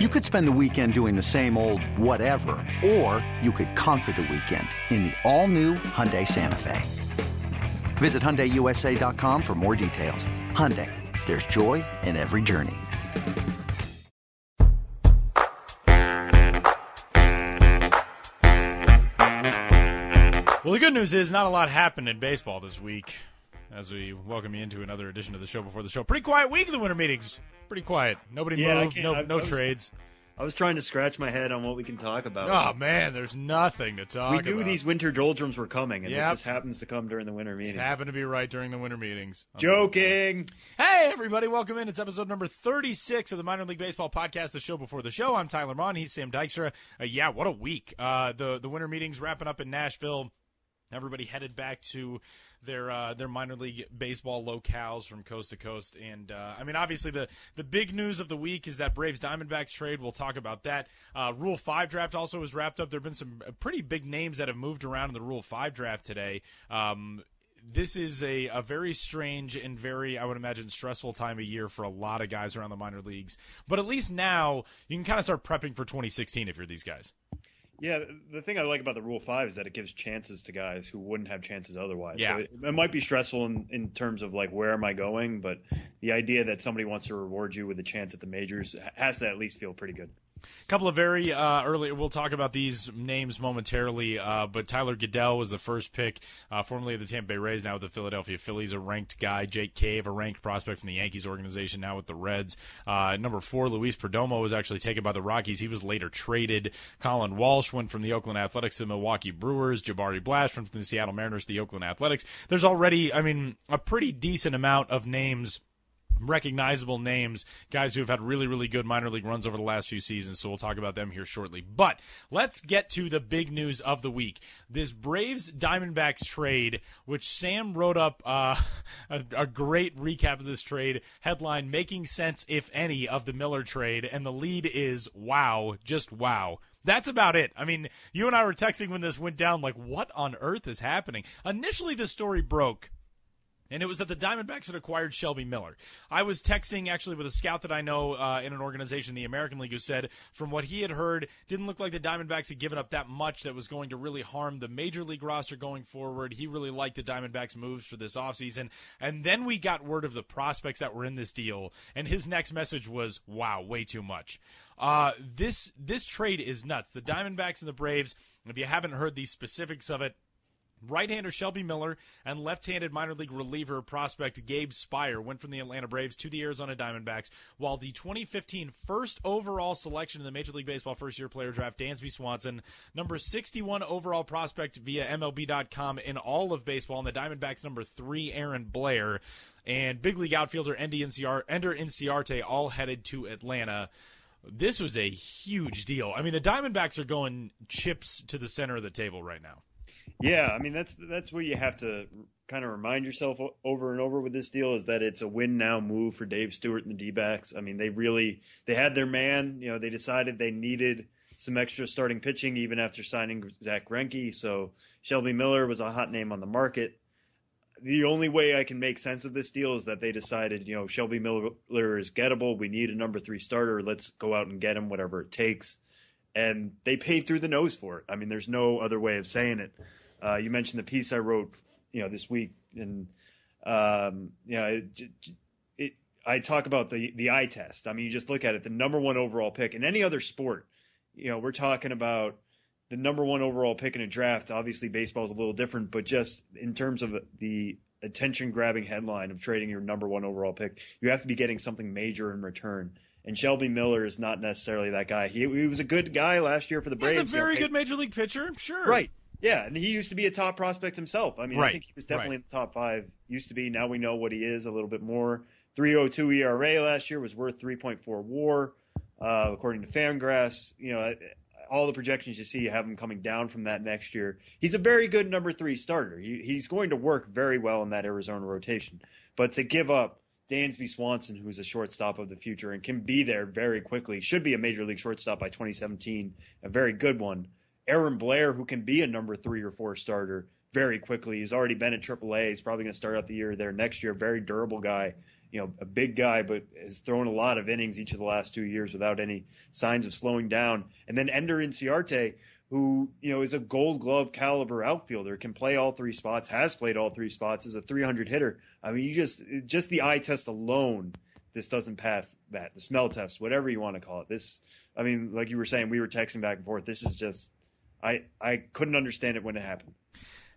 You could spend the weekend doing the same old whatever, or you could conquer the weekend in the all-new Hyundai Santa Fe. Visit HyundaiUSA.com for more details. Hyundai, there's joy in every journey. Well, the good news is not a lot happened in baseball this week as we welcome you into another edition of the show before the show. Pretty quiet week of the winter meetings. Pretty quiet. Nobody Yeah, moved, no, I- no I was- trades. I was trying to scratch my head on what we can talk about. Oh, man, there's nothing to talk we about. knew these winter doldrums were coming, and Yep. it just happens to come during the winter Just meeting. happened to be right during the winter meetings. Joking. Hey, everybody, welcome in. It's episode number 36 of the Minor League Baseball podcast, the show before the show. I'm Tyler Maun. He's Sam Dykstra. Uh, yeah, what a week. Uh, the, the winter meetings wrapping up in Nashville. Everybody headed back to their uh, their minor league baseball locales from coast to coast, and uh, I mean, obviously the the big news of the week is that Braves Diamondbacks trade. We'll talk about that. Uh, Rule Five draft also was wrapped up. There have been some pretty big names that have moved around in the Rule Five draft today. Um, this is a, a very strange and very, I would imagine, stressful time of year for a lot of guys around the minor leagues. But at least now you can kind of start prepping for 2016 if you're these guys. Yeah, the thing I like about the Rule Five is that it gives chances to guys who wouldn't have chances otherwise. Yeah. So it, it might be stressful in, in terms of like where am I going, but the idea that somebody wants to reward you with a chance at the majors has to at least feel pretty good. Couple of very uh, early. We'll talk about these names momentarily, uh, but Tyler Goeddel was the first pick, uh, formerly of the Tampa Bay Rays, now with the Philadelphia Phillies, a ranked guy. Jake Cave, a ranked prospect from the Yankees organization, now with the Reds. Uh, number four, Luis Perdomo was actually taken by the Rockies. He was later traded. Colin Walsh went from the Oakland Athletics to the Milwaukee Brewers. Jabari Blash went from the Seattle Mariners to the Oakland Athletics. There's already, I mean, a pretty decent amount of names recognizable names, guys who have had really, really good minor league runs over the last few seasons. So we'll talk about them here shortly. But let's get to the big news of the week: this Braves Diamondbacks trade, which Sam wrote up uh, a, a great recap of this trade headline, making sense if any of the Miller trade, and the lead is wow, just wow. That's about it. I mean, you and I were texting when this went down, like, what on earth is happening? Initially, the story broke and it was that the Diamondbacks had acquired Shelby Miller. I was texting actually with a scout that I know uh, in an organization, the American League, who said from what he had heard, didn't look like the Diamondbacks had given up that much that was going to really harm the major league roster going forward. He really liked the Diamondbacks' moves for this offseason. And then we got word of the prospects that were in this deal, and his next message was, "Wow, way too much." Uh, this this trade is nuts. The Diamondbacks and the Braves. If you haven't heard the specifics of it, Right-hander Shelby Miller and left-handed minor league reliever prospect Gabe Speier went from the Atlanta Braves to the Arizona Diamondbacks, while the 2015 first overall selection in the Major League Baseball first-year player draft, Dansby Swanson, number 61 overall prospect via MLB.com in all of baseball, and the Diamondbacks number three, Aaron Blair, and big league outfielder Ender Inciar- Inciarte all headed to Atlanta. This was a huge deal. I mean, the Diamondbacks are going chips to the center of the table right now. Yeah, I mean that's that's what you have to kind of remind yourself over and over with this deal is that it's a win now move for Dave Stewart and the D-backs. I mean, they really they had their man. You know, they decided they needed some extra starting pitching even after signing Zack Greinke. So Shelby Miller was a hot name on the market. The only way I can make sense of this deal is that they decided, you know, Shelby Miller is gettable. We need a number three starter. Let's go out and get him, whatever it takes. And they paid through the nose for it. I mean, there's no other way of saying it. Uh, you mentioned the piece I wrote, you know, this week, and um, yeah, it, it, I talk about the the eye test. I mean, you just look at it, the number one overall pick in any other sport. You know, we're talking about the number one overall pick in a draft. Obviously, baseball is a little different, but just in terms of the attention grabbing headline of trading your number one overall pick, you have to be getting something major in return. And Shelby Miller is not necessarily that guy. He, he was a good guy last year for the Braves. He's a very you know, good major league pitcher, sure. Right. Yeah, and he used to be a top prospect himself. I mean, Right, I think he was definitely right. in the top five. Used to be. Now we know what he is a little bit more. 3.02 ERA last year was worth 3.4 WAR, uh, according to Fangraphs. You know, all the projections you see have him coming down from that next year. He's a very good number three starter. He, he's going to work very well in that Arizona rotation. But to give up Dansby Swanson, who's a shortstop of the future and can be there very quickly, should be a major league shortstop by 2017, a very good one. Aaron Blair, who can be a number three or four starter very quickly. He's already been at AAA. He's probably going to start out the year there next year. Very durable guy. you know, a big guy, but has thrown a lot of innings each of the last two years without any signs of slowing down. And then Ender Inciarte, who you know is a Gold Glove caliber outfielder, can play all three spots, has played all three spots, is a 300 hitter. I mean, you just just the eye test alone, this doesn't pass that. The smell test, whatever you want to call it. This, I mean, like you were saying, we were texting back and forth. This is just, I I couldn't understand it when it happened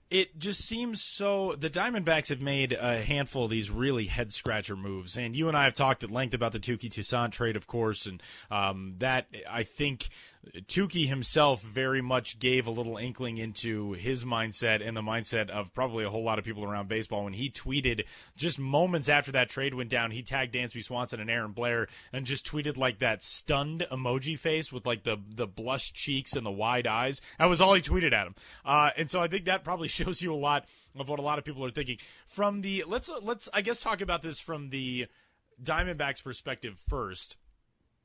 it just seems so. The Diamondbacks have made a handful of these really head scratcher moves, and you and I have talked at length about the Touki Toussaint trade, of course, and um, that I think Touki himself very much gave a little inkling into his mindset and the mindset of probably a whole lot of people around baseball when he tweeted just moments after that trade went down. He tagged Dansby Swanson and Aaron Blair and just tweeted like that stunned emoji face with like the the blushed cheeks and the wide eyes. That was all he tweeted at him, uh, and so I think that probably shows you a lot of what a lot of people are thinking. From the let's let's I guess talk about this from the Diamondbacks perspective first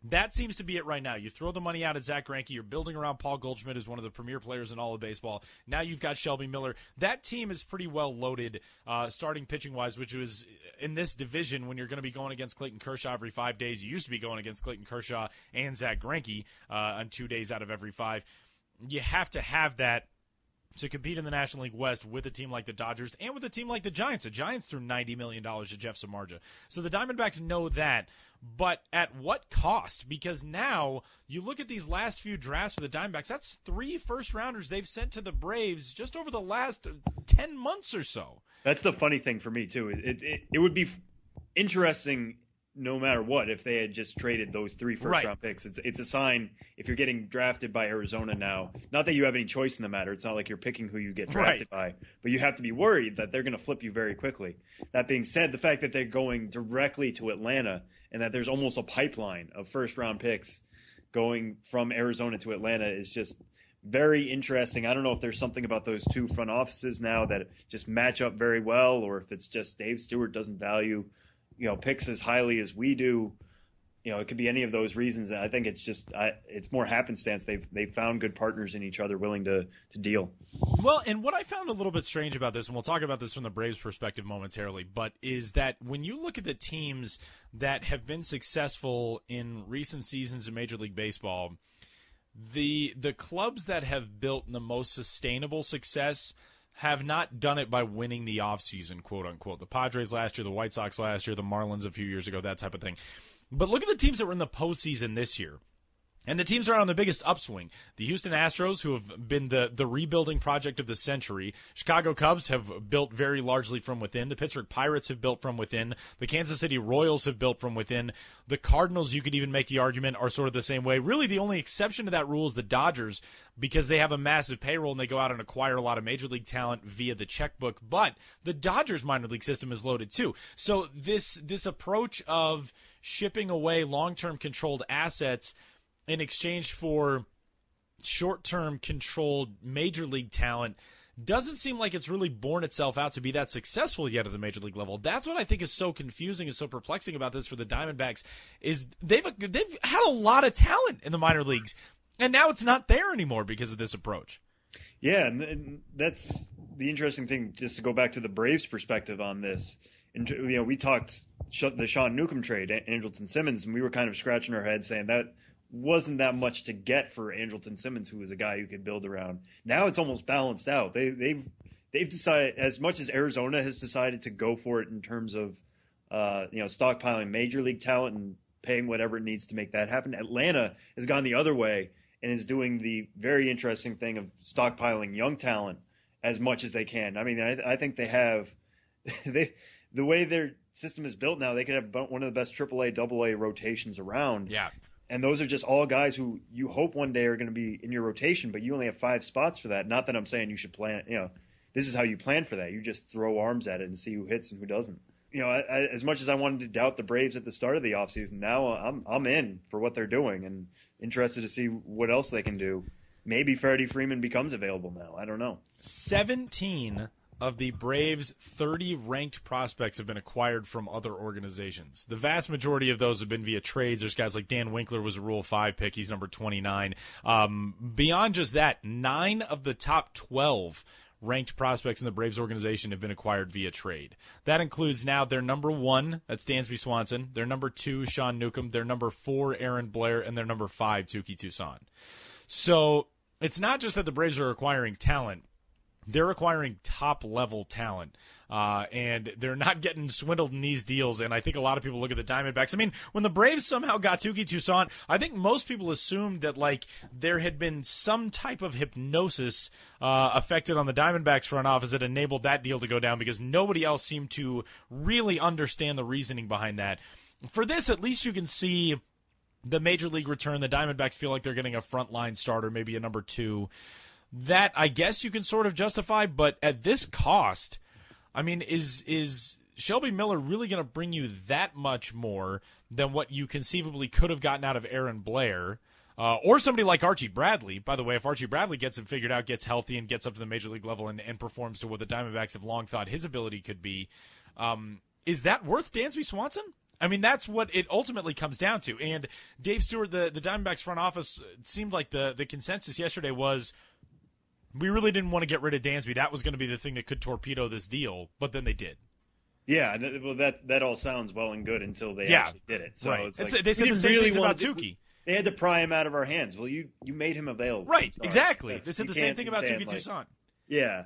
that seems to be it right now. You throw the money out at Zack Greinke. You're building around Paul Goldschmidt, as one of the premier players in all of baseball. Now you've got Shelby Miller. That team is pretty well loaded, uh, starting pitching wise, which was in this division when you're going to be going against Clayton Kershaw every five days. You used to be going against Clayton Kershaw and Zack Greinke uh, on two days out of every five. You have to have that to compete in the National League West with a team like the Dodgers and with a team like the Giants. The Giants threw $90 million to Jeff Samardzija. So the Diamondbacks know that, but at what cost? Because now you look at these last few drafts for the Diamondbacks, that's three first rounders they've sent to the Braves just over the last 10 months or so. That's the funny thing for me, too. It, it, it would be interesting no matter what, if they had just traded those three first right. round picks, it's it's a sign if you're getting drafted by Arizona now. Not that you have any choice in the matter. It's not like you're picking who you get drafted right. by, but you have to be worried that they're going to flip you very quickly. That being said, the fact that they're going directly to Atlanta and that there's almost a pipeline of first round picks going from Arizona to Atlanta is just very interesting. I don't know if there's something about those two front offices now that just match up very well, or if it's just Dave Stewart doesn't value you know picks as highly as we do. You know, it could be any of those reasons. And i think it's just I, it's more happenstance. They've they've found good partners in each other, willing to to deal. Well, and what I found a little bit strange about this, and we'll talk about this from the Braves' perspective momentarily, but is that when you look at the teams that have been successful in recent seasons in Major League Baseball, the the clubs that have built the most sustainable success have not done it by winning the offseason, quote unquote. The Padres last year, the White Sox last year, the Marlins a few years ago, that type of thing. But look at the teams that were in the postseason this year. And the teams are on the biggest upswing. The Houston Astros, who have been the, the rebuilding project of the century. Chicago Cubs have built very largely from within. The Pittsburgh Pirates have built from within. The Kansas City Royals have built from within. The Cardinals, you could even make the argument, are sort of the same way. Really, the only exception to that rule is the Dodgers because they have a massive payroll and they go out and acquire a lot of major league talent via the checkbook. But the Dodgers minor league system is loaded too. So this this approach of shipping away long term controlled assets – in exchange for short term controlled major league talent doesn't seem like it's really borne itself out to be that successful yet at the major league level. That's what I think is so confusing and so perplexing about this for the Diamondbacks is they've they've had a lot of talent in the minor leagues and now it's not there anymore because of this approach. Yeah, and that's the interesting thing just to go back to the Braves perspective on this. And, you know, we talked the Sean Newcomb trade, Andrelton Simmons, and we were kind of scratching our heads saying that wasn't that much to get for Andrelton Simmons, who was a guy who could build around. Now it's almost balanced out. They, they've they've decided as much as Arizona has decided to go for it in terms of uh, you know stockpiling major league talent and paying whatever it needs to make that happen. Atlanta has gone the other way and is doing the very interesting thing of stockpiling young talent as much as they can. I mean, I, I think they have they the way their system is built now, they could have one of the best AAA, AA rotations around. Yeah and those are just all guys who you hope one day are going to be in your rotation, but you only have five spots for that. Not that I'm saying you should plan, you know, this is how you plan for that. You just throw arms at it and see who hits and who doesn't. You know, I, I, as much as I wanted to doubt the Braves at the start of the offseason, now I'm I'm in for what they're doing and interested to see what else they can do. Maybe Freddie Freeman becomes available now. I don't know. 17 of the Braves' 30 ranked prospects have been acquired from other organizations. The vast majority of those have been via trades. There's guys like Dan Winkler was a Rule 5 pick. He's number 29. Um, beyond just that, nine of the top 12 ranked prospects in the Braves organization have been acquired via trade. That includes now their number one, that's Dansby Swanson, their number two, Sean Newcomb, their number four, Aaron Blair, and their number five, Touki Toussaint. So it's not just that the Braves are acquiring talent they're acquiring top level talent. Uh, and they're not getting swindled in these deals. And I think a lot of people look at the Diamondbacks. I mean, when the Braves somehow got Touki Toussaint, I think most people assumed that like there had been some type of hypnosis uh, affected on the Diamondbacks front office that enabled that deal to go down because nobody else seemed to really understand the reasoning behind that. For this, at least you can see the major league return. The Diamondbacks feel like they're getting a frontline starter, maybe a number two that I guess you can sort of justify, but at this cost, I mean, is is Shelby Miller really going to bring you that much more than what you conceivably could have gotten out of Aaron Blair? Uh, or somebody like Archie Bradley. By the way, if Archie Bradley gets it figured out, gets healthy, and gets up to the major league level and, and performs to what the Diamondbacks have long thought his ability could be, um, is that worth Dansby Swanson? I mean, that's what it ultimately comes down to. And Dave Stewart, the, the Diamondbacks front office, seemed like the, the consensus yesterday was – we really didn't want to get rid of Dansby. That was going to be the thing that could torpedo this deal, but then they did. Yeah, well, that that all sounds well and good until they yeah, actually did it. So right. it's like, they said the same really things about Touki. They had to pry him out of our hands. Well, you you made him available. Right, exactly. That's, they said the same thing about Touki like, Toussaint. Yeah,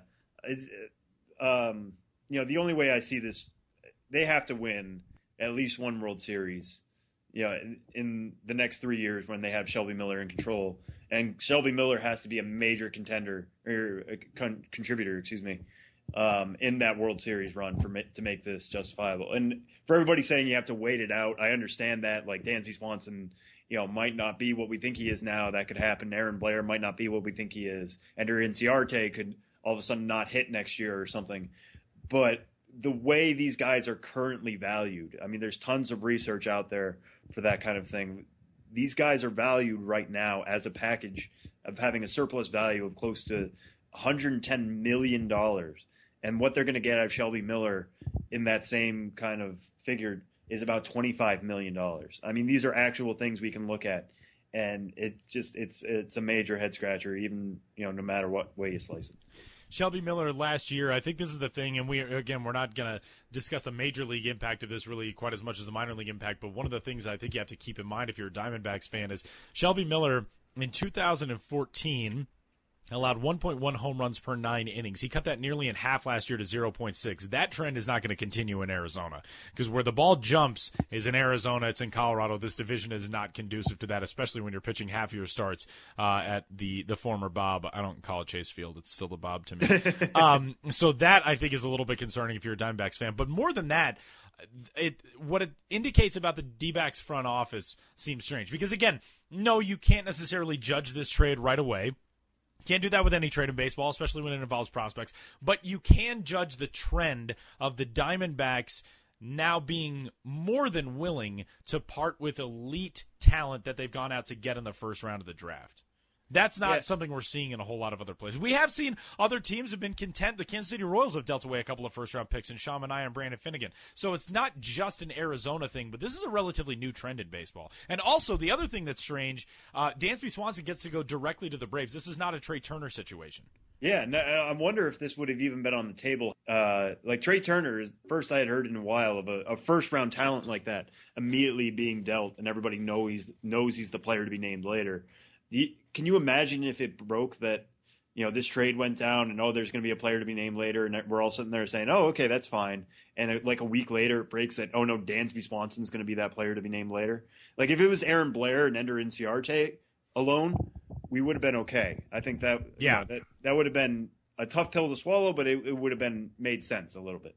um, you know, the only way I see this, they have to win at least one World Series. You know, in, in the next three years when they have Shelby Miller in control and Shelby Miller has to be a major contender or a con- contributor, excuse me, um, in that World Series run for to make this justifiable. And for everybody saying you have to wait it out, I understand that. Like Dansby Swanson, you know, might not be what we think he is now. That could happen. Aaron Blair might not be what we think he is. Ender Inciarte could all of a sudden not hit next year or something. But the way these guys are currently valued, I mean, there's tons of research out there for that kind of thing these guys are valued right now as a package of having a surplus value of close to 110 million dollars and what they're going to get out of Shelby Miller in that same kind of figure is about 25 million dollars. I mean these are actual things we can look at and it just it's it's a major head scratcher even you know no matter what way you slice it. Shelby Miller last year. I think this is the thing, and we again we're not going to discuss the major league impact of this really quite as much as the minor league impact. But one of the things I think you have to keep in mind if you're a Diamondbacks fan is Shelby Miller in 2014 allowed 1.1 home runs per nine innings. He cut that nearly in half last year to 0.6. That trend is not going to continue in Arizona because where the ball jumps is in Arizona. It's in Colorado. This division is not conducive to that, especially when you're pitching half your starts uh, at the the former Bob. I don't call it Chase Field. It's still the Bob to me. um, so that I think is a little bit concerning if you're a Diamondbacks fan. But more than that. It what it indicates about the D-backs front office seems strange because again, no, you can't necessarily judge this trade right away can't do that with any trade in baseball, especially when it involves prospects. But you can judge the trend of the Diamondbacks now being more than willing to part with elite talent that they've gone out to get in the first round of the draft. That's not yeah. something we're seeing in a whole lot of other places. We have seen other teams have been content. The Kansas City Royals have dealt away a couple of first round picks in Sean Manaea and Brandon Finnegan. So it's not just an Arizona thing, but this is a relatively new trend in baseball. And also, the other thing that's strange, uh, Dansby Swanson gets to go directly to the Braves. This is not a Trea Turner situation. Yeah, no, I wonder if this would have even been on the table. Uh, like Trea Turner is first I had heard in a while of a, a, first round talent like that immediately being dealt, and everybody know he's knows he's the player to be named later you, can you imagine if it broke that you know this trade went down and oh there's going to be a player to be named later and we're all sitting there saying oh okay that's fine. And like a week later it breaks that oh no Dansby Swanson's going to be that player to be named later. Like if it was Aaron Blair and Ender Inciarte alone we would have been okay. I think that yeah. you know, that that would have been a tough pill to swallow but it, it would have been made sense a little bit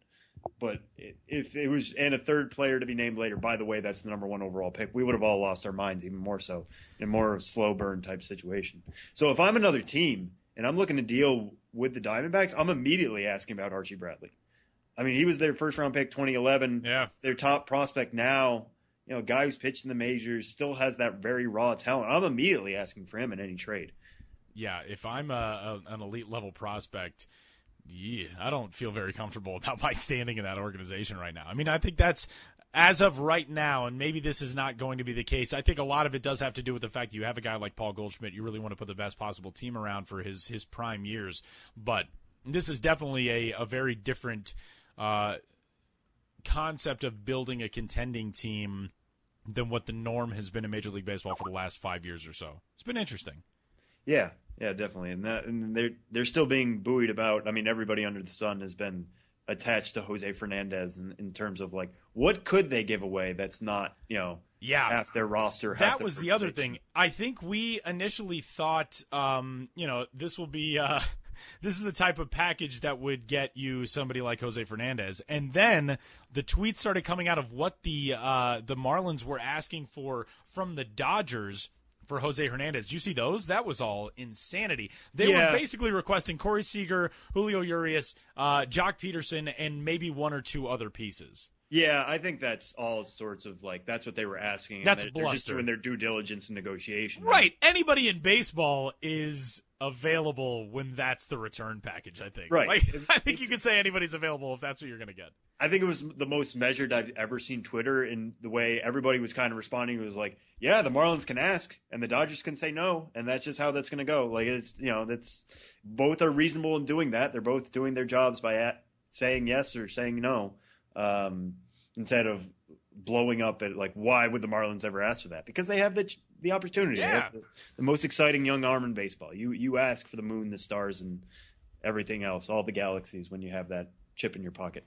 but if it was and a third player to be named later, by the way, that's the number one overall pick. We would have all lost our minds even more so in more of a slow burn type situation. So if I'm another team and I'm looking to deal with the Diamondbacks, I'm immediately asking about Archie Bradley. I mean, he was their first round pick 2011. Yeah, their top prospect now. You know, guy who's pitched in the majors still has that very raw talent. I'm immediately asking for him in any trade. Yeah, if I'm a, a, an elite level prospect yeah, I don't feel very comfortable about my standing in that organization right now. I mean, I think that's as of right now, and maybe this is not going to be the case. I think a lot of it does have to do with the fact you have a guy like Paul Goldschmidt. You really want to put the best possible team around for his his prime years, but this is definitely a, a very different uh, concept of building a contending team than what the norm has been in Major League Baseball for the last five years or so. It's been interesting. Yeah, yeah, definitely, and that and they're they're still being buoyed about. I mean, everybody under the sun has been attached to Jose Fernandez in, in terms of like what could they give away that's not you know yeah half their roster. That their was the other thing. I think we initially thought, um, you know, this will be. Uh, this is the type of package that would get you somebody like Jose Fernandez. And then the tweets started coming out of what the uh, the Marlins were asking for from the Dodgers for Jose Hernandez. Did you see those? That was all insanity. They yeah. were basically requesting Corey Seager, Julio Urias, uh, Joc Pederson, and maybe one or two other pieces. Yeah, I think that's all sorts of like that's what they were asking. That's they're, bluster. They're just doing their due diligence and negotiation. Right. Anybody in baseball is available when that's the return package. I think. Right. Like, I think you can say anybody's available if that's what you're going to get. I think it was the most measured I've ever seen Twitter in the way everybody was kind of responding. It was like, yeah, the Marlins can ask and the Dodgers can say no, and that's just how that's going to go. Like it's you know that's both are reasonable in doing that. They're both doing their jobs by at, saying yes or saying no um, instead of blowing up at like why would the Marlins ever ask for that? Because they have the the opportunity. Yeah. The, the, most exciting young arm in baseball. You you ask for the moon, the stars, and everything else, all the galaxies when you have that chip in your pocket.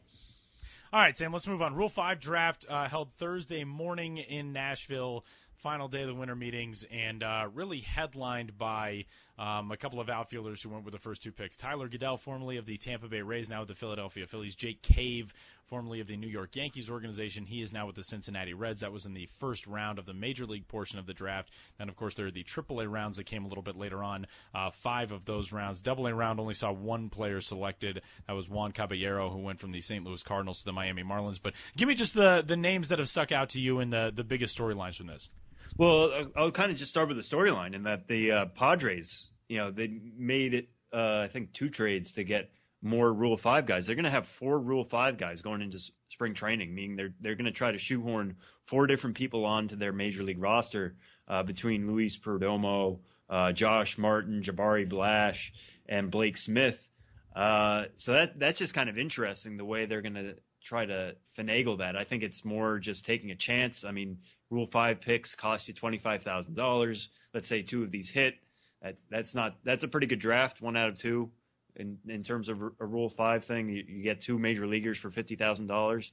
All right, Sam. Let's move on. Rule Five draft uh, held Thursday morning in Nashville final day of the winter meetings and uh, really headlined by um, a couple of outfielders who went with the first two picks. Tyler Goeddel, formerly of the Tampa Bay Rays, now with the Philadelphia Phillies. Jake Cave, formerly of the New York Yankees organization. He is now with the Cincinnati Reds. That was in the first round of the major league portion of the draft. And of course, there are the AAA rounds that came a little bit later on. Uh, five of those rounds. Double A round only saw one player selected. That was Juan Caballero, who went from the St. Louis Cardinals to the Miami Marlins. But give me just the, the names that have stuck out to you and the, the biggest storylines from this. Well, I'll kind of just start with the storyline in that the uh, Padres, you know, they made it, uh, I think, two trades to get more Rule Five guys. They're going to have four Rule Five guys going into spring training, meaning they're they're going to try to shoehorn four different people onto their major league roster uh, between Luis Perdomo, uh, Josh Martin, Jabari Blash, and Blake Smith. Uh, so that that's just kind of interesting the way they're going to try to finagle that. I think it's more just taking a chance. I mean, Rule Five picks cost you twenty five thousand dollars. Let's say two of these hit. That's that's not that's a pretty good draft. One out of two in in terms of a Rule Five thing. You, you get two major leaguers for fifty thousand um, dollars.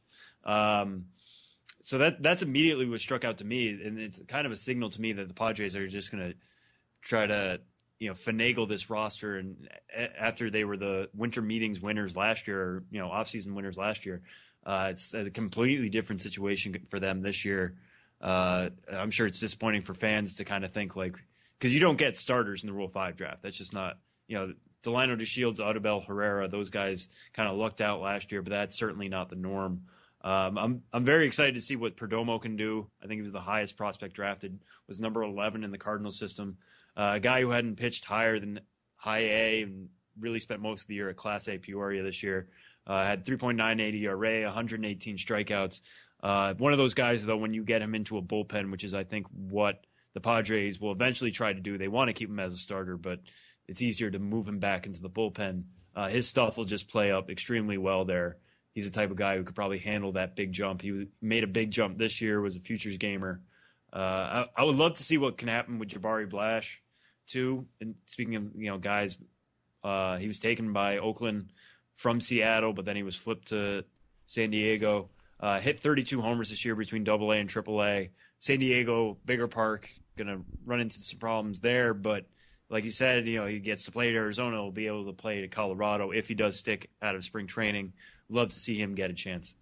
So that that's immediately what struck out to me, and it's kind of a signal to me that the Padres are just going to try to you know finagle this roster and after they were the winter meetings winners last year or you know offseason winners last year uh, it's a completely different situation for them this year uh, I'm sure it's disappointing for fans to kind of think like because you don't get starters in the Rule Five draft. That's just not you know Delino DeShields, Odubel Herrera, those guys kind of lucked out last year, but that's certainly not the norm. Um, I'm I'm very excited to see what Perdomo can do. I think he was the highest prospect drafted, was number 11 in the Cardinal system. Uh, a guy who hadn't pitched higher than high A and really spent most of the year at Class A Peoria this year. Uh, had 3.98 ERA, 118 strikeouts. Uh, one of those guys, though, when you get him into a bullpen, which is, I think, what the Padres will eventually try to do. They want to keep him as a starter, but it's easier to move him back into the bullpen. Uh, his stuff will just play up extremely well there. He's the type of guy who could probably handle that big jump. He was, made a big jump this year, was a futures gamer. Uh, I, I, would love to see what can happen with Jabari Blash, too. And speaking of you know guys, uh, he was taken by Oakland from Seattle, but then he was flipped to San Diego. Uh, hit 32 homers this year between Double A and Triple A. San Diego, bigger park, gonna run into some problems there. But like you said, you know he gets to play at Arizona, he'll be able to play to Colorado if he does stick out of spring training. Love to see him get a chance.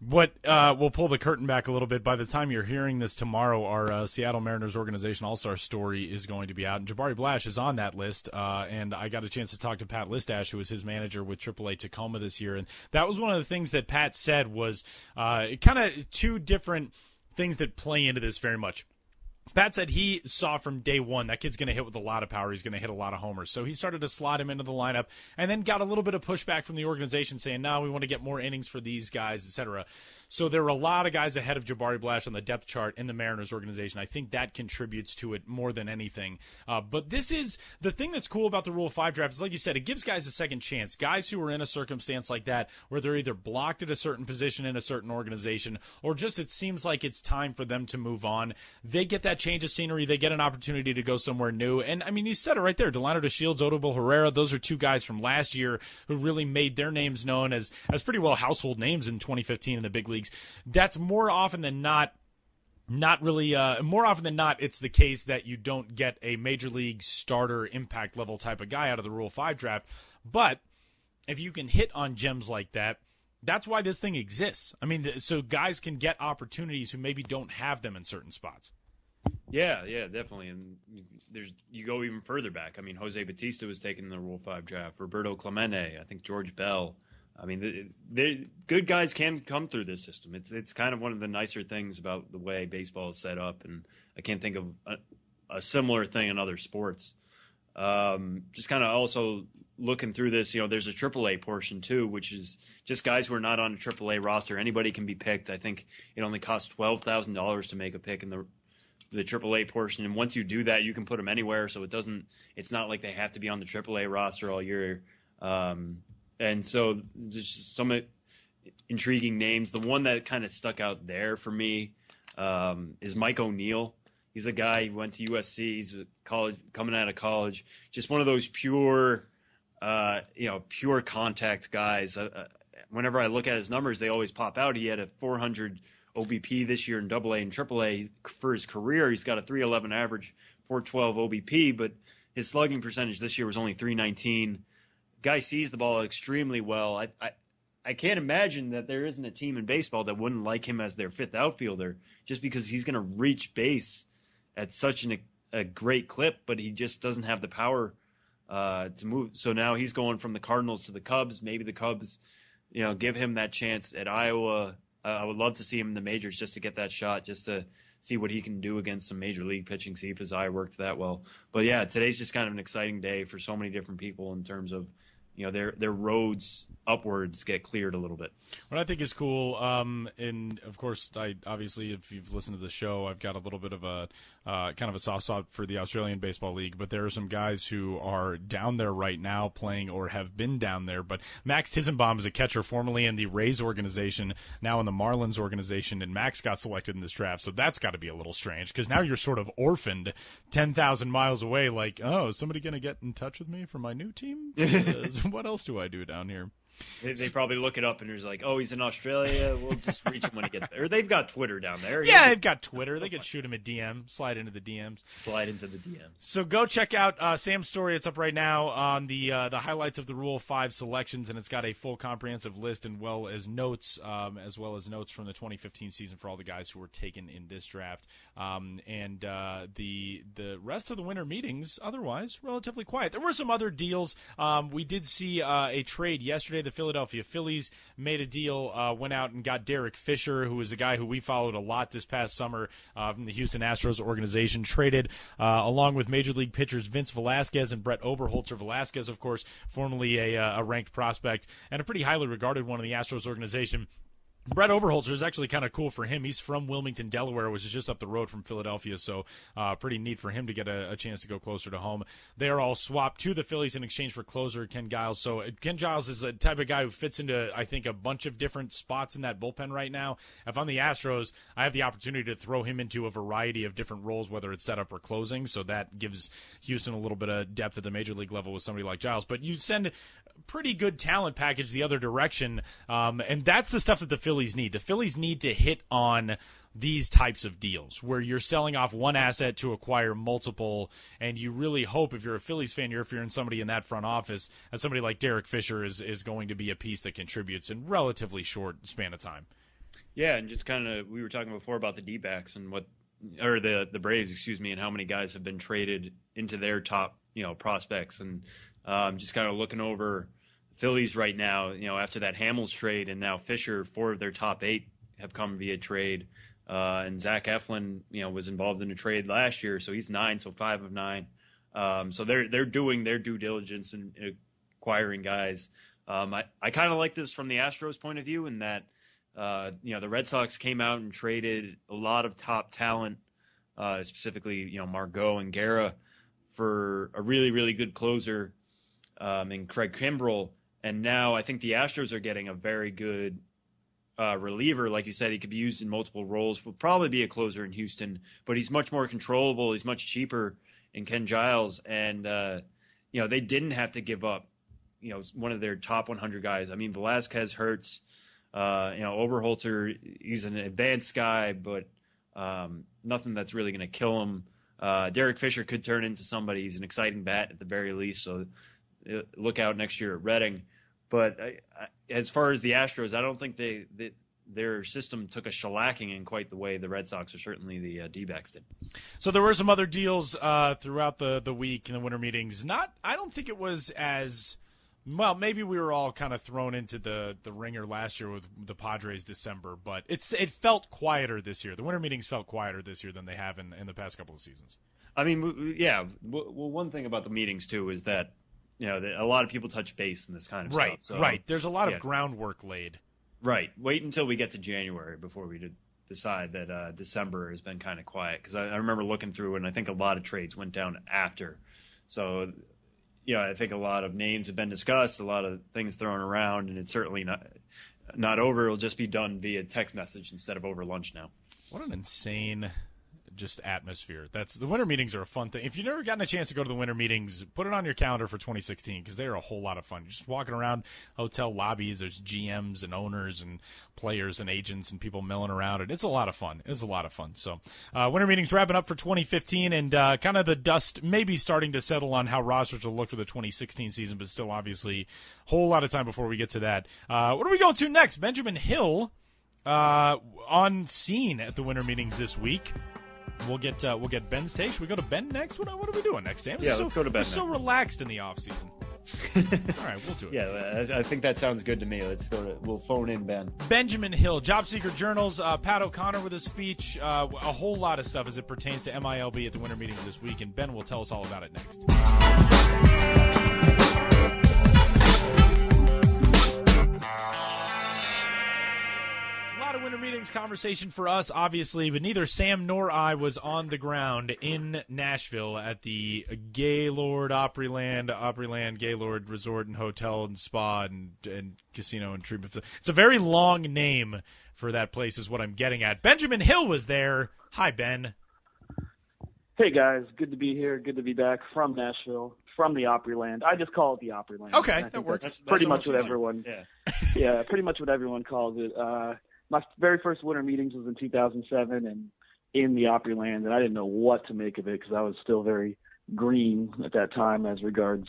What uh, we'll pull the curtain back a little bit. By the time you're hearing this tomorrow, our uh, Seattle Mariners organization All Star story is going to be out, and Jabari Blash is on that list. Uh, and I got a chance to talk to Pat Listach, who was his manager with AAA Tacoma this year, and that was one of the things that Pat said was uh, kind of two different things that play into this very much. Pat said he saw from day one that kid's going to hit with a lot of power. He's going to hit a lot of homers. So he started to slot him into the lineup and then got a little bit of pushback from the organization saying, no, we want to get more innings for these guys, etc. So there were a lot of guys ahead of Jabari Blash on the depth chart in the Mariners organization. I think that contributes to it more than anything. Uh, but this is the thing that's cool about the Rule 5 draft is, like you said, it gives guys a second chance. Guys who are in a circumstance like that where they're either blocked at a certain position in a certain organization or just it seems like it's time for them to move on. They get that change of scenery. They get an opportunity to go somewhere new. And I mean, you said it right there. Delino DeShields, Odubel Herrera, those are two guys from last year who really made their names known as, as pretty well household names in 2015 in the big leagues leagues, that's more often than not not really uh, more often than not it's the case that you don't get a major league starter impact level type of guy out of the rule 5 draft but if you can hit on gems like that that's why this thing exists i mean so guys can get opportunities who maybe don't have them in certain spots yeah yeah definitely and there's you go even further back i mean jose Bautista was taken in the rule 5 draft roberto clemente i think george bell I mean, the, good guys can come through this system. It's it's kind of one of the nicer things about the way baseball is set up, and I can't think of a, a similar thing in other sports. Um, just kind of also looking through this, you know, there's a AAA portion too, which is just guys who are not on a AAA roster. Anybody can be picked. I think it only costs twelve thousand dollars to make a pick in the the AAA portion, and once you do that, you can put them anywhere. So it doesn't. It's not like they have to be on the AAA roster all year. Um, and so there's some intriguing names. The one that kind of stuck out there for me um, is Mike O'Neill. He's a guy who went to USC. He's college coming out of college. Just one of those pure, uh, you know, pure contact guys. Uh, uh whenever I look at his numbers, they always pop out. He had a 400 OBP this year in Double A AA and Triple A for his career. He's got a 311 average, 412 OBP, but his slugging percentage this year was only 319 guy sees the ball extremely well. I, I I can't imagine that there isn't a team in baseball that wouldn't like him as their fifth outfielder just because he's going to reach base at such an, a great clip, but he just doesn't have the power uh, to move. So now he's going from the Cardinals to the Cubs. Maybe the Cubs, you know, give him that chance at Iowa. Uh, I would love to see him in the majors just to get that shot, just to see what he can do against some major league pitching, see if his eye works that well. But yeah, today's just kind of an exciting day for so many different people in terms of – you know their their roads upwards get cleared a little bit. What I think is cool, um, and of course, I obviously if you've listened to the show, I've got a little bit of a uh, kind of a soft spot for the Australian Baseball League, but there are some guys who are down there right now playing or have been down there. But Max Tizenbaum is a catcher formerly in the Rays organization, now in the Marlins organization, and Max got selected in this draft, so that's got to be a little strange because now you're sort of orphaned ten thousand miles away. Like, oh, is somebody going to get in touch with me for my new team? what else do I do down here? They, they, probably look it up and there's like, oh, he's in Australia. We'll just reach him when he gets there. They've got Twitter down there. Yeah, they've got Twitter. They could shoot him a DM, slide into the DMs. Slide into the DMs. So go check out uh, Sam's story. It's up right now on the uh, the highlights of the Rule Five selections, and it's got a full comprehensive list and well as notes, um, as well as notes from the 2015 season for all the guys who were taken in this draft. Um, and uh, the the rest of the winter meetings, otherwise relatively quiet. There were some other deals. Um, we did see uh, a trade yesterday. The Philadelphia Phillies made a deal, uh, went out and got Derek Fisher, who was a guy who we followed a lot this past summer uh, from the Houston Astros organization. Traded uh, along with Major League pitchers Vince Velasquez and Brett Oberholtzer. Velasquez, of course, formerly a, uh, a ranked prospect and a pretty highly regarded one in the Astros organization. Brett Oberholtzer is actually kind of cool for him. He's from Wilmington, Delaware, which is just up the road from Philadelphia, so uh, pretty neat for him to get a, a, chance to go closer to home. They are all swapped to the Phillies in exchange for closer Ken Giles. So uh, Ken Giles is a type of guy who fits into, I think, a bunch of different spots in that bullpen right now. If I'm the Astros, I have the opportunity to throw him into a variety of different roles, whether it's setup or closing. So that gives Houston a little bit of depth at the major league level with somebody like Giles. But you send pretty good talent package the other direction, um, and that's the stuff that the Phillies need. The Phillies need to hit on these types of deals where you're selling off one asset to acquire multiple, and you really hope if you're a Phillies fan, you're if you're in somebody in that front office, that somebody like Derek Fisher is is going to be a piece that contributes in relatively short span of time. Yeah, and just kind of we were talking before about the D backs and what or the the Braves, excuse me, and how many guys have been traded into their top you know prospects, and um, just kind of looking over Phillies right now, you know, after that Hamels trade and now Fisher, four of their top eight have come via trade. Uh, and Zach Eflin, you know, was involved in a trade last year, so he's nine, so five of nine. Um, so they're they're doing their due diligence in acquiring guys. Um, I I kind of like this from the Astros' point of view in that uh, you know the Red Sox came out and traded a lot of top talent, uh, specifically you know Margot and Guerra, for a really really good closer um, in Craig Kimbrel, and now I think the Astros are getting a very good uh, reliever, like you said, he could be used in multiple roles. Will probably be a closer in Houston, but he's much more controllable. He's much cheaper in Ken Giles, and uh, you know they didn't have to give up, you know, one of their top 100 guys. I mean, Velasquez hurts. Uh, you know, Oberholtzer, he's an advanced guy, but um, nothing that's really going to kill him. Uh, Derek Fisher could turn into somebody. He's an exciting bat at the very least. So look out next year at Reading. But I, I, as far as the Astros, I don't think they, they their system took a shellacking in quite the way the Red Sox or certainly the uh, D-backs did. So there were some other deals uh, throughout the the week in the winter meetings. Not, I don't think it was as well. Maybe we were all kind of thrown into the the ringer last year with the Padres December, but it's it felt quieter this year. The winter meetings felt quieter this year than they have in in the past couple of seasons. I mean, yeah. Well, one thing about the meetings too is that you know a lot of people touch base in this kind of right, stuff. So, right. There's a lot yeah. of groundwork laid. Right. Wait until we get to January before we did decide that uh, December has been kind of quiet because I, I, remember looking through and I think a lot of trades went down after. So, yeah, I think a lot of names have been discussed, a lot of things thrown around, and it's certainly not not over. It'll just be done via text message instead of over lunch now. What an insane just atmosphere. That's the winter meetings are a fun thing. If you've never gotten a chance to go to the winter meetings, put it on your calendar for 2016 because they are a whole lot of fun. You're just walking around hotel lobbies. There's GMs and owners and players and agents and people milling around, and it's a lot of fun. It's a lot of fun. So, uh, winter meetings wrapping up for 2015, and uh, kind of the dust maybe starting to settle on how rosters will look for the 2016 season, but still obviously a whole lot of time before we get to that. Uh, what are we going to next? Benjamin Hill uh, on scene at the winter meetings this week. We'll get uh, we'll get Ben's take. Should we go to Ben next? What, what are we doing next, Sam? Yeah, so, let's go to Ben. We're so relaxed in the off season. All right, we'll do it. Yeah, I think that sounds good to me. Let's go to. We'll phone in Ben. Benjamin Hill, Job Seeker Journals. Uh, Pat O'Connor with a speech. Uh, a whole lot of stuff as it pertains to MILB at the winter meetings this week, and Ben will tell us all about it next. Winter meetings conversation for us, obviously, but neither Sam nor I was on the ground in Nashville at the Gaylord Opryland, Opryland Gaylord Resort and Hotel and Spa and, and Casino and Treatment. It's a very long name for that place, is what I'm getting at. Benjamin Hill was there. Hi, Ben. Hey guys, good to be here. Good to be back from Nashville, from the Opryland. I just call it the Opryland. Okay, that works. That's, that's pretty so much, much what everyone. Yeah. yeah, pretty much what everyone calls it. Uh, my very first winter meetings was in 2007 and in the Opryland, and I didn't know what to make of it because I was still very green at that time as regards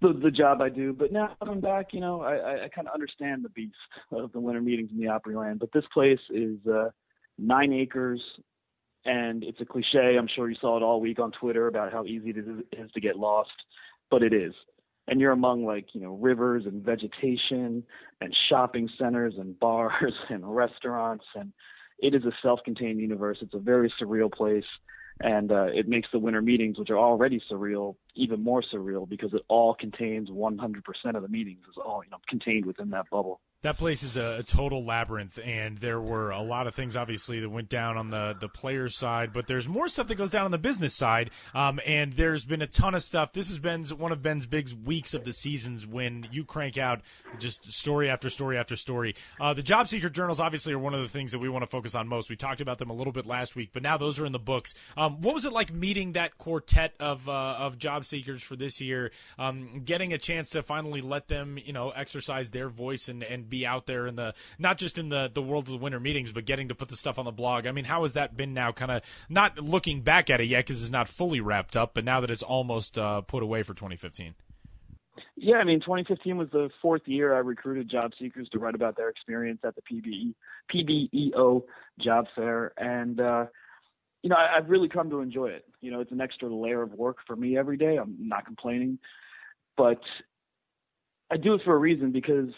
the the job I do. But now I'm back, you know, I, I kind of understand the beast of the winter meetings in the Opryland. But this place is uh, nine acres, and it's a cliche. I'm sure you saw it all week on Twitter about how easy it is to get lost, but it is and you're among like you know rivers and vegetation and shopping centers and bars and restaurants. And it is a self-contained universe. It's a very surreal place. And uh, it makes the winter meetings which are already surreal even more surreal because it all contains 100% of the meetings is all you know contained within that bubble that place is a, a, total labyrinth, and there were a lot of things, obviously, that went down on the the player side, but there's more stuff that goes down on the business side. Um, and there's been a ton of stuff. This has been one of Ben's big weeks of the seasons when you crank out just story after story after story. Uh, the job seeker journals, obviously, are one of the things that we want to focus on most. We talked about them a little bit last week, but now those are in the books. Um, what was it like meeting that quartet of uh, of job seekers for this year? Um, getting a chance to finally let them, you know, exercise their voice and and be out there in the not just in the the world of the winter meetings, but getting to put the stuff on the blog. I mean, how has that been now? Kind of not looking back at it yet because it's not fully wrapped up, but now that it's almost uh, put away for 2015. Yeah, I mean, 2015 was the fourth year I recruited job seekers to write about their experience at the PBE PBEO job fair, and uh, you know, I, I've really come to enjoy it. You know, it's an extra layer of work for me every day. I'm not complaining, but I do it for a reason because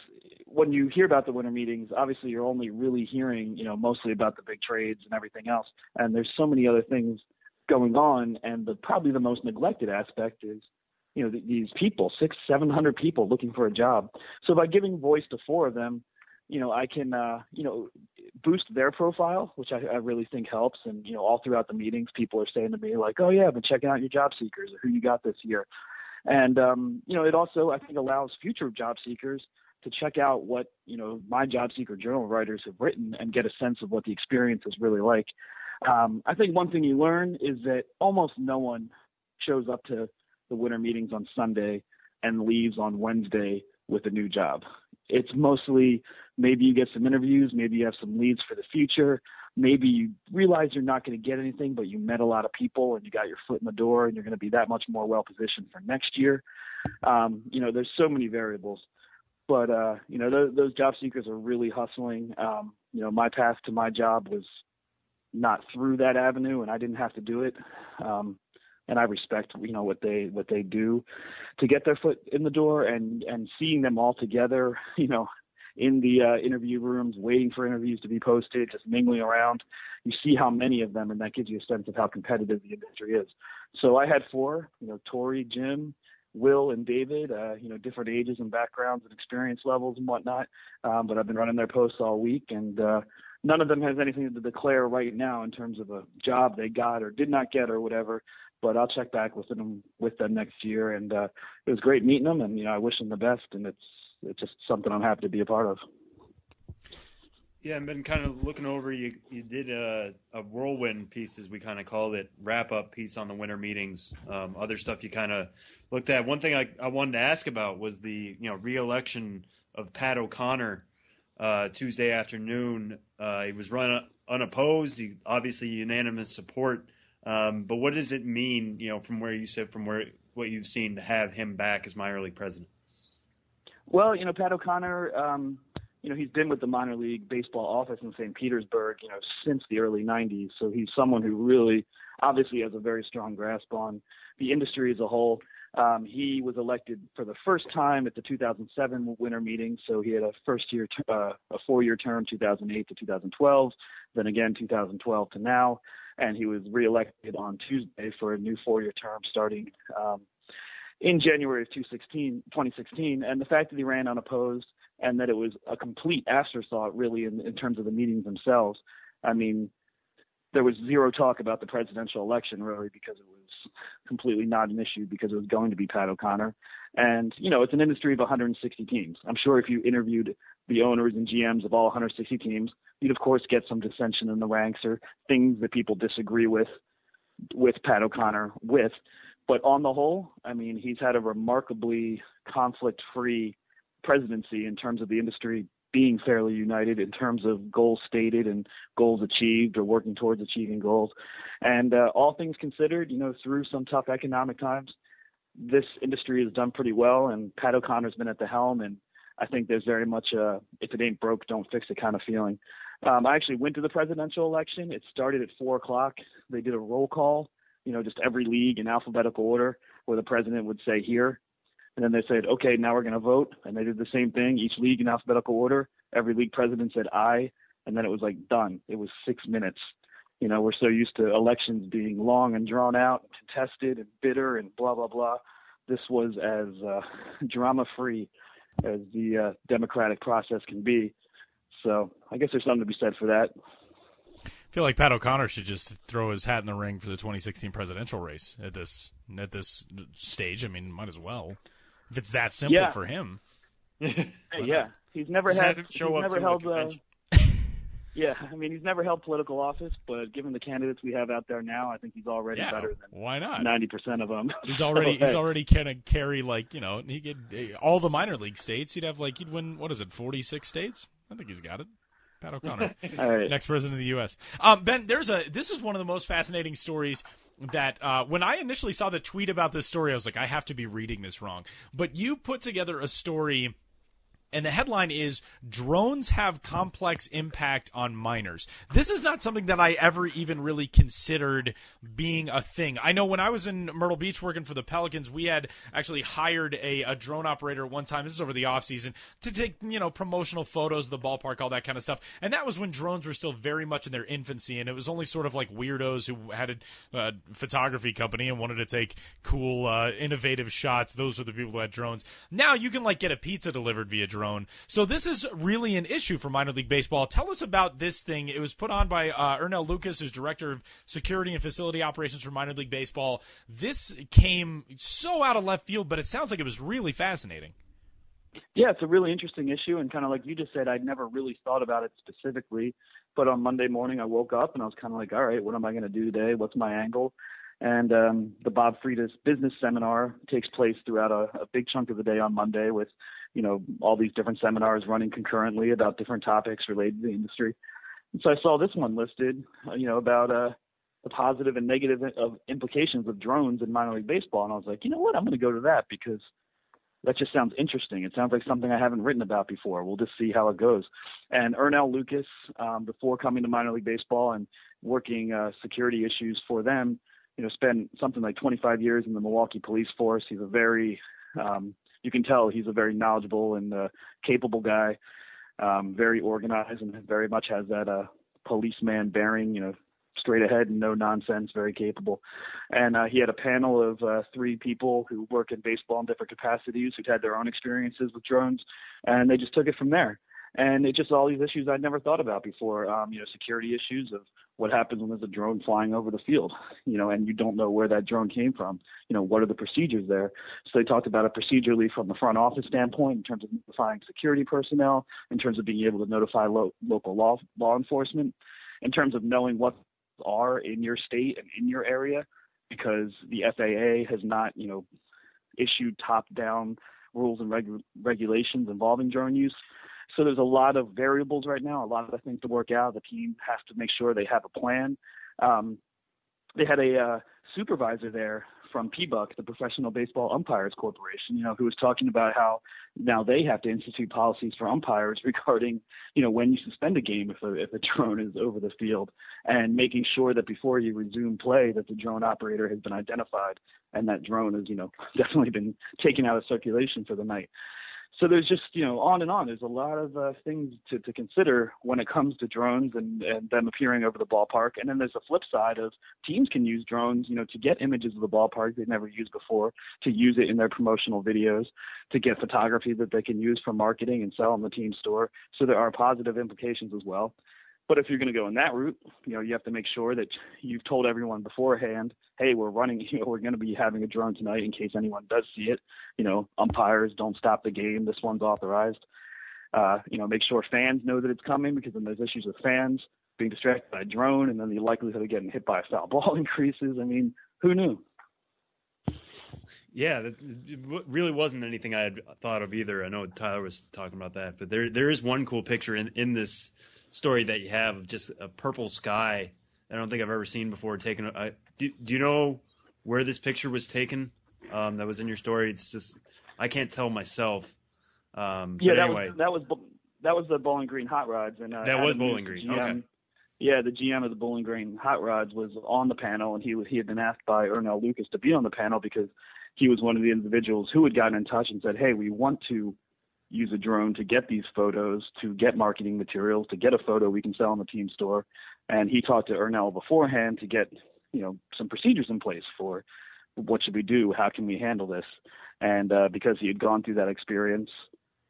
when you hear about the winter meetings, obviously you're only really hearing, you know, mostly about the big trades and everything else. And there's so many other things going on. And the probably the most neglected aspect is, you know, these people, six, seven hundred people looking for a job. So by giving voice to four of them, you know, I can, uh, you know, boost their profile, which I, I really think helps. And you know, all throughout the meetings, people are saying to me like, "Oh yeah, I've been checking out your job seekers or who you got this year." And um, you know, it also I think allows future job seekers to check out what you know my job seeker journal writers have written and get a sense of what the experience is really like. Um, I think one thing you learn is that almost no one shows up to the winter meetings on Sunday and leaves on Wednesday with a new job. It's mostly maybe you get some interviews, maybe you have some leads for the future, maybe you realize you're not going to get anything, but you met a lot of people and you got your foot in the door and you're going to be that much more well positioned for next year. Um, you know, there's so many variables, but uh, you know, those, those job seekers are really hustling. Um, you know, my path to my job was not through that avenue, and I didn't have to do it. Um, and I respect you know what they what they do to get their foot in the door and and seeing them all together you know in the uh, interview rooms waiting for interviews to be posted just mingling around you see how many of them and that gives you a sense of how competitive the industry is so I had four you know Tori Jim Will and David, uh, you know, different ages and backgrounds and experience levels and whatnot. Um, but I've been running their posts all week, and uh, none of them has anything to declare right now in terms of a job they got or did not get or whatever but I'll check back with them with them next year. And uh, it was great meeting them, and you know I wish them the best. And it's it's just something I'm happy to be a part of. Yeah, I've been kind of looking over. You you did a, a whirlwind piece, as we kind of called it, wrap up piece on the winter meetings. Um, other stuff you kind of looked at. One thing I, I wanted to ask about was the you know reelection of Pat O'Connor uh, Tuesday afternoon. Uh, he was run unopposed. He, obviously unanimous support. Um, but what does it mean, you know, from where you sit, from where what you've seen, to have him back as minor league president? Well, you know, Pat O'Connor, um, you know, he's been with the minor league baseball office in St. Petersburg, you know, since the early '90s. So he's someone who really, obviously, has a very strong grasp on the industry as a whole. Um, he was elected for the first time at the 2007 winter meeting, so he had a first year, uh, a four-year term, 2008 to 2012, then again 2012 to now and he was reelected on Tuesday for a new four-year term starting um, in January of 2016, 2016. And the fact that he ran unopposed and that it was a complete afterthought, really, in, in terms of the meetings themselves. I mean, there was zero talk about the presidential election, really, because it was completely not an issue because it was going to be Pat O'Connor. And, you know, it's an industry of 160 teams. I'm sure if you interviewed the owners and GMs of all 160 teams, you'd of course get some dissension in the ranks or things that people disagree with with Pat O'Connor with. But on the whole, I mean, he's had a remarkably conflict-free presidency in terms of the industry being fairly united in terms of goals stated and goals achieved or working towards achieving goals. And uh, all things considered, you know, through some tough economic times, this industry has done pretty well. And Pat O'Connor's been at the helm, and I think there's very much a if it ain't broke, don't fix it kind of feeling. Um, I actually went to the presidential election. It started at four o'clock. They did a roll call, you know, just every league in alphabetical order, where the president would say here, and then they said, okay, now we're going to vote, and they did the same thing, each league in alphabetical order. Every league president said aye, and then it was like done. It was six minutes. You know, we're so used to elections being long and drawn out, contested and bitter and blah blah blah. This was as uh, drama free as the uh, democratic process can be. So I guess there's something to be said for that. I feel like Pat O'Connor should just throw his hat in the ring for the 2016 presidential race at this at this stage. I mean, might as well if it's that simple yeah. for him. yeah, he's never Just had show he's up never held. Uh, yeah, I mean he's never held political office, but given the candidates we have out there now, I think he's already Yeah, better than why not? ninety percent of them. He's already he's already kind of carry like you know he could eh, all the minor league states. He'd have like he'd win what is it 46 states? I think he's got it. Pat O'Connor. Right. next president of the U.S. Um, ben, there's a this is one of the most fascinating stories that uh, when I initially saw the tweet about this story, I was like, I have to be reading this wrong. But you put together a story and the headline is drones have complex impact on minors this is not something that i ever even really considered being a thing. I know when i was in myrtle beach working for the pelicans we had actually hired a, a drone operator one time. This is over the off season to take you know promotional photos of the ballpark all that kind of stuff. And that was when drones were still very much in their infancy and it was only sort of like weirdos who had a photography company and wanted to take cool uh, innovative shots. Those were the people who had drones. Now you can like get a pizza delivered via drone. So this is really an issue for minor league baseball. Tell us about this thing. It was put on by uh, Ernell Lucas, who's director of security and facility operations for minor league baseball. This came so out of left field, but it sounds like it was really fascinating. Yeah, it's a really interesting issue, and kind of like you just said, I'd never really thought about it specifically. But on Monday morning, I woke up and I was kind of like, all right, what am I going to do today? What's my angle? And um, the Bob Freitas business seminar takes place throughout a, a big chunk of the day on Monday with, you know, all these different seminars running concurrently about different topics related to the industry. And so I saw this one listed, uh, you know, about uh, the positive and negative of implications of drones in minor league baseball. And I was like, you know what, I'm going to go to that because that just sounds interesting. It sounds like something I haven't written about before. We'll just see how it goes. And Ernell Lucas, um, before coming to minor league baseball and working uh, security issues for them, you know, spent something like 25 years in the Milwaukee police force. He's a very, um, you can tell he's a very knowledgeable and uh, capable guy, um, very organized and very much has that uh, policeman bearing, you know, straight ahead and no nonsense, very capable. And uh, he had a panel of uh, three people who work in baseball in different capacities who'd had their own experiences with drones, and they just took it from there and it just all these issues I'd never thought about before. Um, you know, security issues of what happens when there's a drone flying over the field, you know, and you don't know where that drone came from. You know, what are the procedures there? So they talked about it procedurally from the front office standpoint in terms of notifying security personnel, in terms of being able to notify lo- local law law enforcement, in terms of knowing what are in your state and in your area, because the FAA has not, you know, issued top-down rules and regu- regulations involving drone use. So there's a lot of variables right now, a lot of things to work out. The team has to make sure they have a plan. Um, they had a uh, supervisor there from PBUC, the Professional Baseball Umpires Corporation, you know, who was talking about how now they have to institute policies for umpires regarding, you know, when you suspend a game if a, if a drone is over the field and making sure that before you resume play that the drone operator has been identified and that drone has, you know, definitely been taken out of circulation for the night so there's just you know on and on. There's a lot of uh, things to, to consider when it comes to drones and, and them appearing over the ballpark. And then there's a flip side of teams can use drones you know to get images of the ballpark they've never used before to use it in their promotional videos to get photography that they can use for marketing and sell in the team store. So there are positive implications as well but if you're going to go in that route, you know, you have to make sure that you've told everyone beforehand, hey, we're running, you know, we're going to be having a drone tonight in case anyone does see it. You know, umpires don't stop the game. This one's authorized. Uh, you know, make sure fans know that it's coming because then there's issues with fans being distracted by a drone and then the likelihood of getting hit by a foul ball increases. I mean, who knew? Yeah, that really wasn't anything I had thought of either. I know Tyler was talking about that, but there there is one cool picture in in this story that you have of just a purple sky. I don't think I've ever seen before. Taken. Uh, do, do you know where this picture was taken? Um, that was in your story. It's just I can't tell myself. Um, yeah, that anyway. was that was that was the Bowling Green Hot Rods, and uh, that was Bowling Green. GM, okay. Yeah, the GM of the Bowling Green Hot Rods was on the panel, and he he had been asked by Ernell Lucas to be on the panel because he was one of the individuals who had gotten in touch and said, "Hey, we want to use a drone to get these photos, to get marketing materials, to get a photo we can sell in the team store. And he talked to Ernell beforehand to get, you know, some procedures in place for what should we do, how can we handle this. And uh, because he had gone through that experience,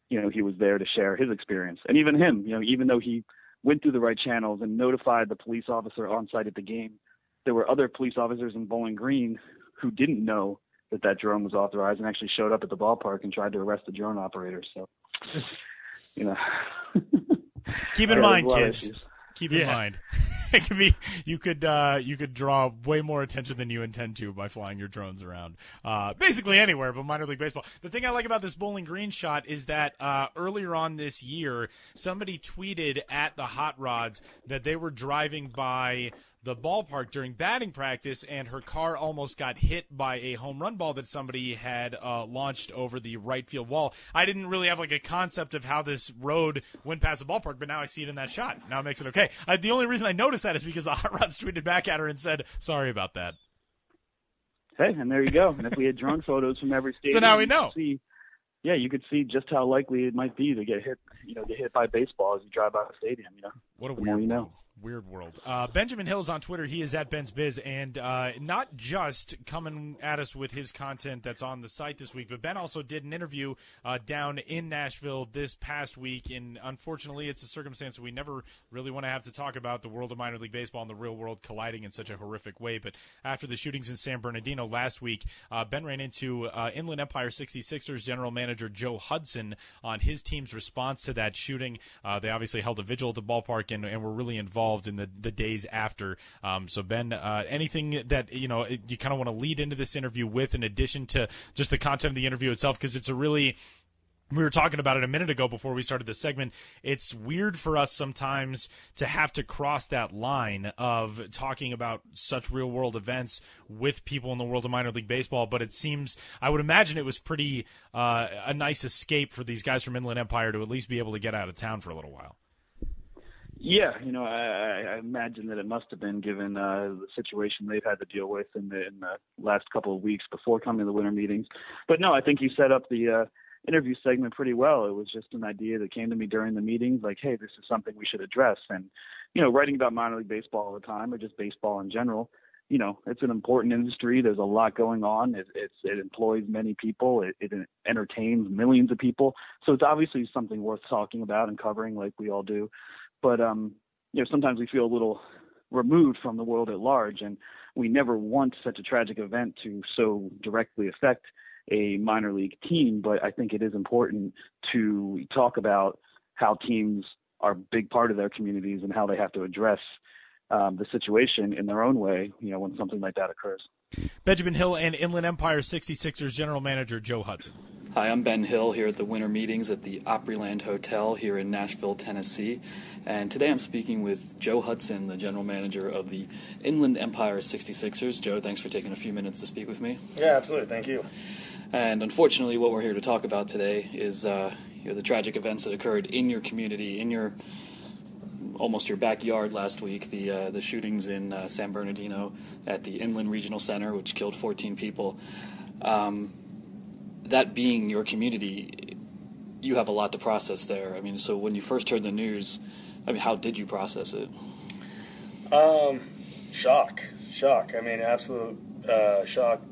you know, he was there to share his experience. And even him, you know, even though he went through the right channels and notified the police officer on site at the game, there were other police officers in Bowling Green who didn't know that that drone was authorized and actually showed up at the ballpark and tried to arrest the drone operator. So, you know, keep in mind, kids. Keep in yeah. mind, it could be you could uh, you could draw way more attention than you intend to by flying your drones around, uh, basically anywhere but minor league baseball. The thing I like about this Bowling Green shot is that uh, earlier on this year, somebody tweeted at the Hot Rods that they were driving by the ballpark during batting practice, and her car almost got hit by a home run ball that somebody had uh, launched over the right field wall. I didn't really have like a concept of how this road went past the ballpark, but now I see it in that shot. Now it makes it okay. Uh, the only reason I noticed that is because the Hot Rods tweeted back at her and said, "Sorry about that." Hey, and there you go. And if we had drone photos from every stadium, so now we know. See, yeah, you could see just how likely it might be to get hit, you know, get hit by baseball as you drive out of the stadium. You know, what a the weird you know. Weird world. Uh, Benjamin Hill's on Twitter. He is at Ben's Biz, and uh, not just coming at us with his content that's on the site this week, but Ben also did an interview uh, down in Nashville this past week. And unfortunately, it's a circumstance we never really want to have to talk about the world of minor league baseball and the real world colliding in such a horrific way. But after the shootings in San Bernardino last week, uh, Ben ran into uh, Inland Empire 66ers general manager Joe Hudson on his team's response to that shooting. Uh, they obviously held a vigil at the ballpark and, and were really involved involved in the, the days after. Um, so Ben, uh, anything that you know you kind of want to lead into this interview with, in addition to just the content of the interview itself, because it's a really we were talking about it a minute ago before we started this segment. It's weird for us sometimes to have to cross that line of talking about such real world events with people in the world of minor league baseball. But it seems, I would imagine it was pretty uh, a nice escape for these guys from Inland Empire to at least be able to get out of town for a little while. Yeah, you know, I, I imagine that it must have been given uh, the situation they've had to deal with in the, in the last couple of weeks before coming to the winter meetings. But no, I think you set up the uh, interview segment pretty well. It was just an idea that came to me during the meetings, like, hey, this is something we should address. And you know, writing about minor league baseball all the time, or just baseball in general, you know, it's an important industry. There's a lot going on. It, it employs many people. It, it entertains millions of people. So it's obviously something worth talking about and covering, like we all do but um, you know sometimes we feel a little removed from the world at large, and we never want such a tragic event to so directly affect a minor league team. But I think it is important to talk about how teams are a big part of their communities and how they have to address um, the situation in their own way, you know, when something like that occurs. Benjamin Hill and Inland Empire 66ers general manager Joe Hudson. Hi, I'm Ben Hill here at the winter meetings at the Opryland Hotel here in Nashville, Tennessee. And today I'm speaking with Joe Hudson, the general manager of the Inland Empire 66ers. Joe, thanks for taking a few minutes to speak with me. Yeah, absolutely. Thank you. And unfortunately, what we're here to talk about today is uh, you know, the tragic events that occurred in your community, in your almost your backyard last week. The uh, the shootings in uh, San Bernardino at the Inland Regional Center, which killed 14 people. Um, that being your community, you have a lot to process there. I mean, so when you first heard the news, I mean, how did you process it? Um, shock, shock. I mean, absolute uh, shock.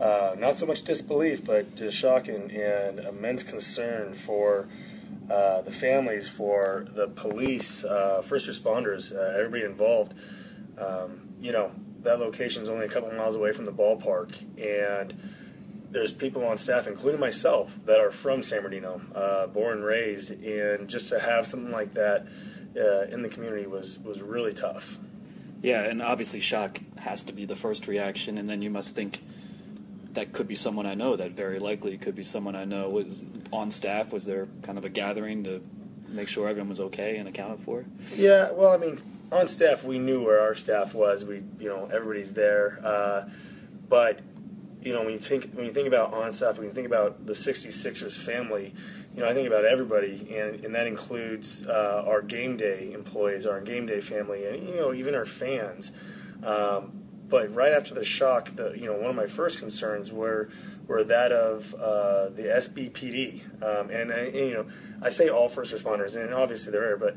Uh, not so much disbelief, but just shock and, and immense concern for uh, the families, for the police, uh, first responders, uh, everybody involved. Um, you know, that location is only a couple miles away from the ballpark, and there's people on staff, including myself, that are from San Bernardino, uh, born and raised, and just to have something like that uh, in the community was was really tough. Yeah, and obviously shock has to be the first reaction, and then you must think that could be someone I know. That very likely could be someone I know. Was on staff? Was there kind of a gathering to make sure everyone was okay and accounted for? Yeah, well, I mean, on staff we knew where our staff was. We, you know, everybody's there, uh, but you know, when you think when you think about on staff, when you think about the 66ers family, you know, I think about everybody, and, and that includes uh, our game day employees, our game day family, and you know, even our fans. Um, but right after the shock, the you know, one of my first concerns were were that of uh, the SBPD, um, and, and, you know, I say all first responders, and obviously there, but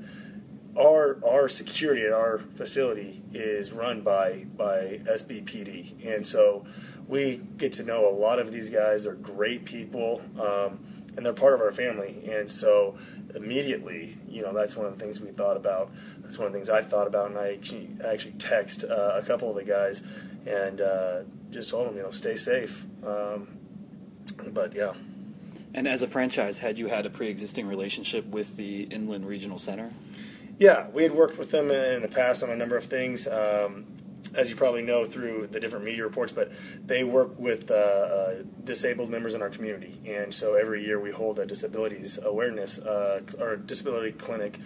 our our security at our facility is run by by SBPD, and so we get to know a lot of these guys. They're great people, um, and they're part of our family. And so immediately, you know, that's one of the things we thought about. That's one of the things I thought about, and I actually, I actually text uh, a couple of the guys and uh, just told them, you know, stay safe. Um, but yeah. And as a franchise, had you had a pre-existing relationship with the Inland Regional Center? Yeah, we had worked with them in the past on a number of things. Um, as you probably know through the different media reports, but they work with uh, uh, disabled members in our community. And so every year we hold a disabilities awareness uh, or disability clinic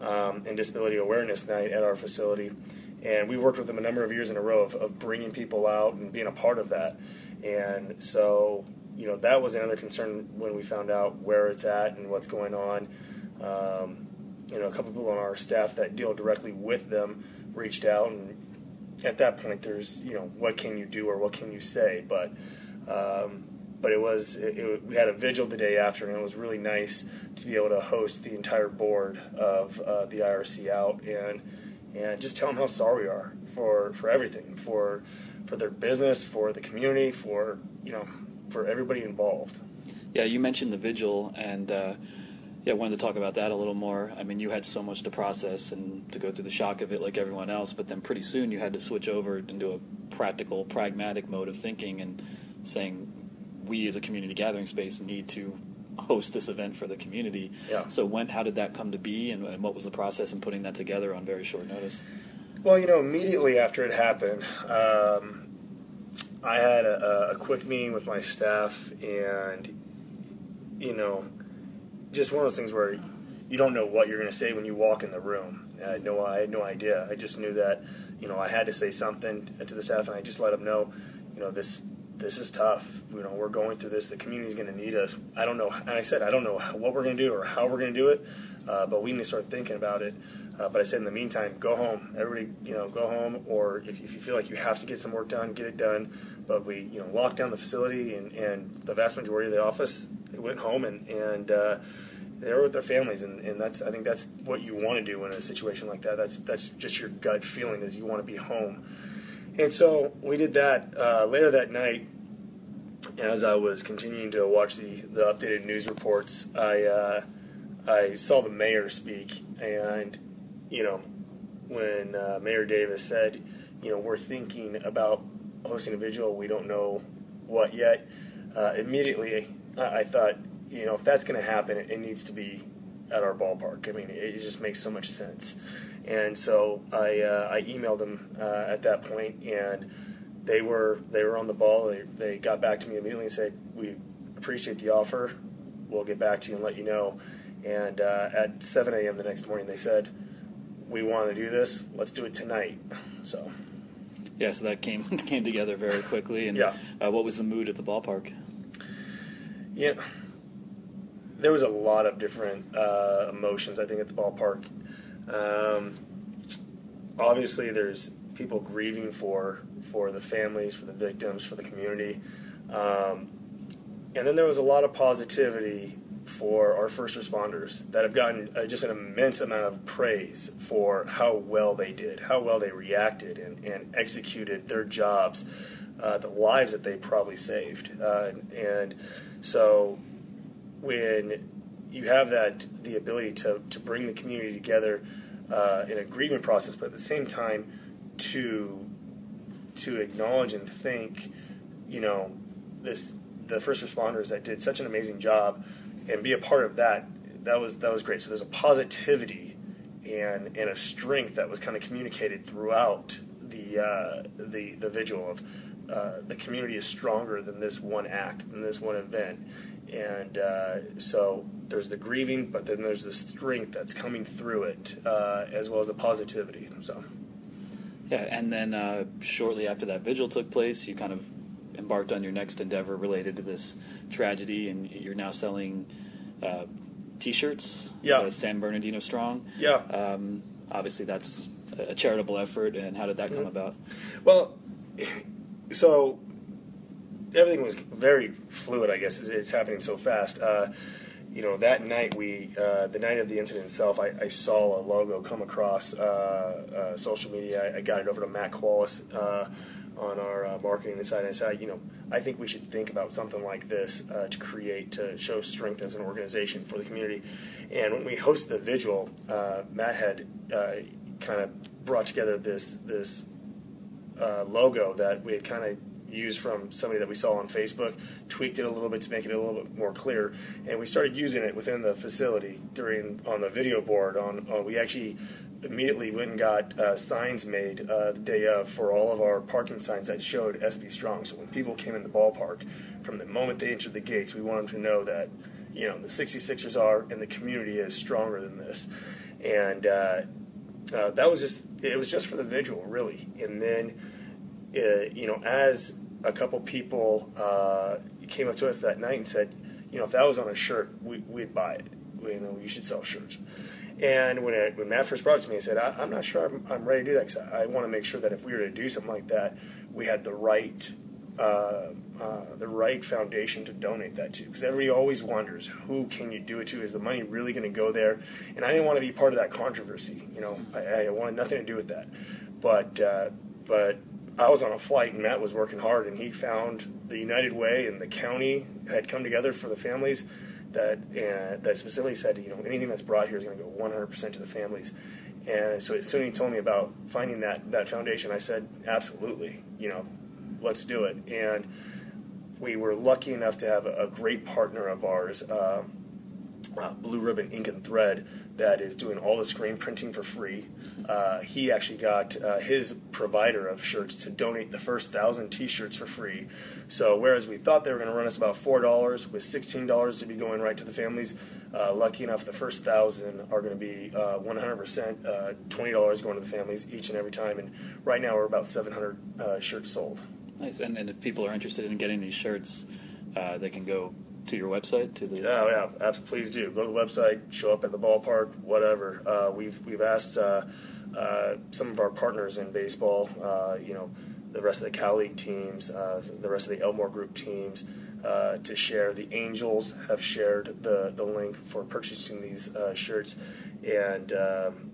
um, and disability awareness night at our facility. and we've worked with them a number of years in a row of, of bringing people out and being a part of that. And so, you know, that was another concern when we found out where it's at and what's going on. Um, you know, a couple people on our staff that deal directly with them reached out, and at that point, there's, you know, what can you do or what can you say? But, um, but it was it, it, we had a vigil the day after, and it was really nice to be able to host the entire board of uh, the IRC out and and just tell them how sorry we are for for everything, for for their business, for the community, for you know, for everybody involved. Yeah, you mentioned the vigil, and uh, yeah, I wanted to talk about that a little more. I mean, you had so much to process and to go through the shock of it, like everyone else. But then pretty soon, you had to switch over into a practical, pragmatic mode of thinking and saying, we as a community gathering space need to host this event for the community. Yeah. So when, how did that come to be, and, and what was the process in putting that together on very short notice? Well, you know, immediately after it happened, um, I had a, a, quick meeting with my staff, and you know, just one of those things where you don't know what you're going to say when you walk in the room. I had no, I had no idea. I just knew that, you know, I had to say something to the staff, and I just let them know, you know, this this is tough. You know, we're going through this. The community's going to need us. I don't know. And I said, I don't know what we're going to do or how we're going to do it, uh, but we need to start thinking about it. Uh, but I said, in the meantime, go home. Everybody, you know, go home. Or if, if you feel like you have to get some work done, get it done. But we, you know, locked down the facility, and, and the vast majority of the office went home, and and uh, they were with their families, and, and that's I think that's what you want to do in a situation like that. That's that's just your gut feeling is you want to be home. And so we did that. Uh, later that night, as I was continuing to watch the, the updated news reports, I uh, I saw the mayor speak, and you know, when uh, Mayor Davis said, you know, we're thinking about hosting a vigil, we don't know what yet. Uh, immediately, I, I, thought, you know, if that's going to happen, it, it, needs to be at our ballpark. I mean, it, it just makes so much sense. And so I uh, I emailed them uh, at that point and they were they were on the ball. They, they got back to me immediately and said, "We appreciate the offer. We'll get back to you and let you know." And uh, at 7 a.m. the next morning, they said, "We want to do this. Let's do it tonight." So. Yeah, so that came came together very quickly. And yeah. Uh, what was the mood at the ballpark? Yeah, there was a lot of different uh, emotions. I think at the ballpark. Um, obviously, there's people grieving for for the families, for the victims, for the community. Um, and then there was a lot of positivity for our first responders that have gotten uh, just an immense amount of praise for how well they did, how well they reacted and, and executed their jobs, uh, the lives that they probably saved. Uh, and so when you have that, the ability to, to bring the community together uh, in a grieving process, but at the same time, to to acknowledge and thank, you know, this the first responders that did such an amazing job, and be a part of that. That was that was great. So there's a positivity and and a strength that was kind of communicated throughout the uh, the the vigil of uh, the community is stronger than this one act, than this one event, and uh, so there's the grieving, but then there's the strength that's coming through it, uh, as well as a positivity. So. Yeah, and then uh, shortly after that vigil took place, you kind of embarked on your next endeavor related to this tragedy, and you're now selling uh, T-shirts. Yeah. San Bernardino Strong. Yeah. Um, obviously, that's a charitable effort, and how did that come mm-hmm. about? Well, so everything was very fluid. I guess it's happening so fast. Uh, you know, that night we, uh, the night of the incident itself, I, I saw a logo come across uh, uh, social media. I, I, got it over to Matt Qualis uh, on our uh, marketing side, and I said, you know, I think we should think about something like this uh, to create, to show strength as an organization for the community. And when we hosted the vigil, Matt had kind of brought together this this logo that we had kind of used from somebody that we saw on Facebook, tweaked it a little bit to make it a little bit more clear, and we started using it within the facility during on the video board. On, on we actually immediately went and got uh, signs made uh, the day of for all of our parking signs that showed SB Strong. So when people came in the ballpark, from the moment they entered the gates, we want them to know that you know the 66ers are and the community is stronger than this, and. Uh, uh, that was just it was just for the visual, really. And then, uh, you know, as a couple people uh, came up to us that night and said, you know, if that was on a shirt, we, would buy it. We, you know, you should sell shirts. And when, it, when Matt first brought it to me, I said, I, am not sure I'm, I'm, ready to do that because I, I want to make sure that if we were to do something like that, we had the right uh, uh, the right foundation to donate that to. Because everybody always wonders who can you do it to? Is the money really going to go there? And i didn't want to be part of that controversy you know? I, I wanted nothing to do with that. But uh, but i was on a flight and matt was working hard and he found the united way and the county had come together for the families that uh, that specifically said you know anything that's brought here is going to go 100% to the families and so as soon as he told me about finding that that foundation i said absolutely you know let's do it. And we were lucky enough to have a, great partner of ours, uh, uh, Blue Ribbon Ink and Thread, that is doing all the screen printing for free. Uh, he actually got uh, his provider of shirts to donate the first thousand T-shirts for free. So whereas we thought they were going to run us about four dollars, with sixteen dollars to be going right to the families, uh, lucky enough the first thousand are going to be uh, one hundred percent uh, twenty dollars going to the families each and every time. And right now we're about seven hundred shirts sold. Nice. And, and if people are interested in getting these shirts, they can go to your website to the yeah yeah please do. Go to the website show up at the ballpark whatever. Uh, we've we've asked uh, uh, some of our partners in baseball uh, you know the rest of the Cal League teams uh, the rest of the Elmore Group teams uh, to share. The Angels have shared the the link for purchasing these shirts. And um,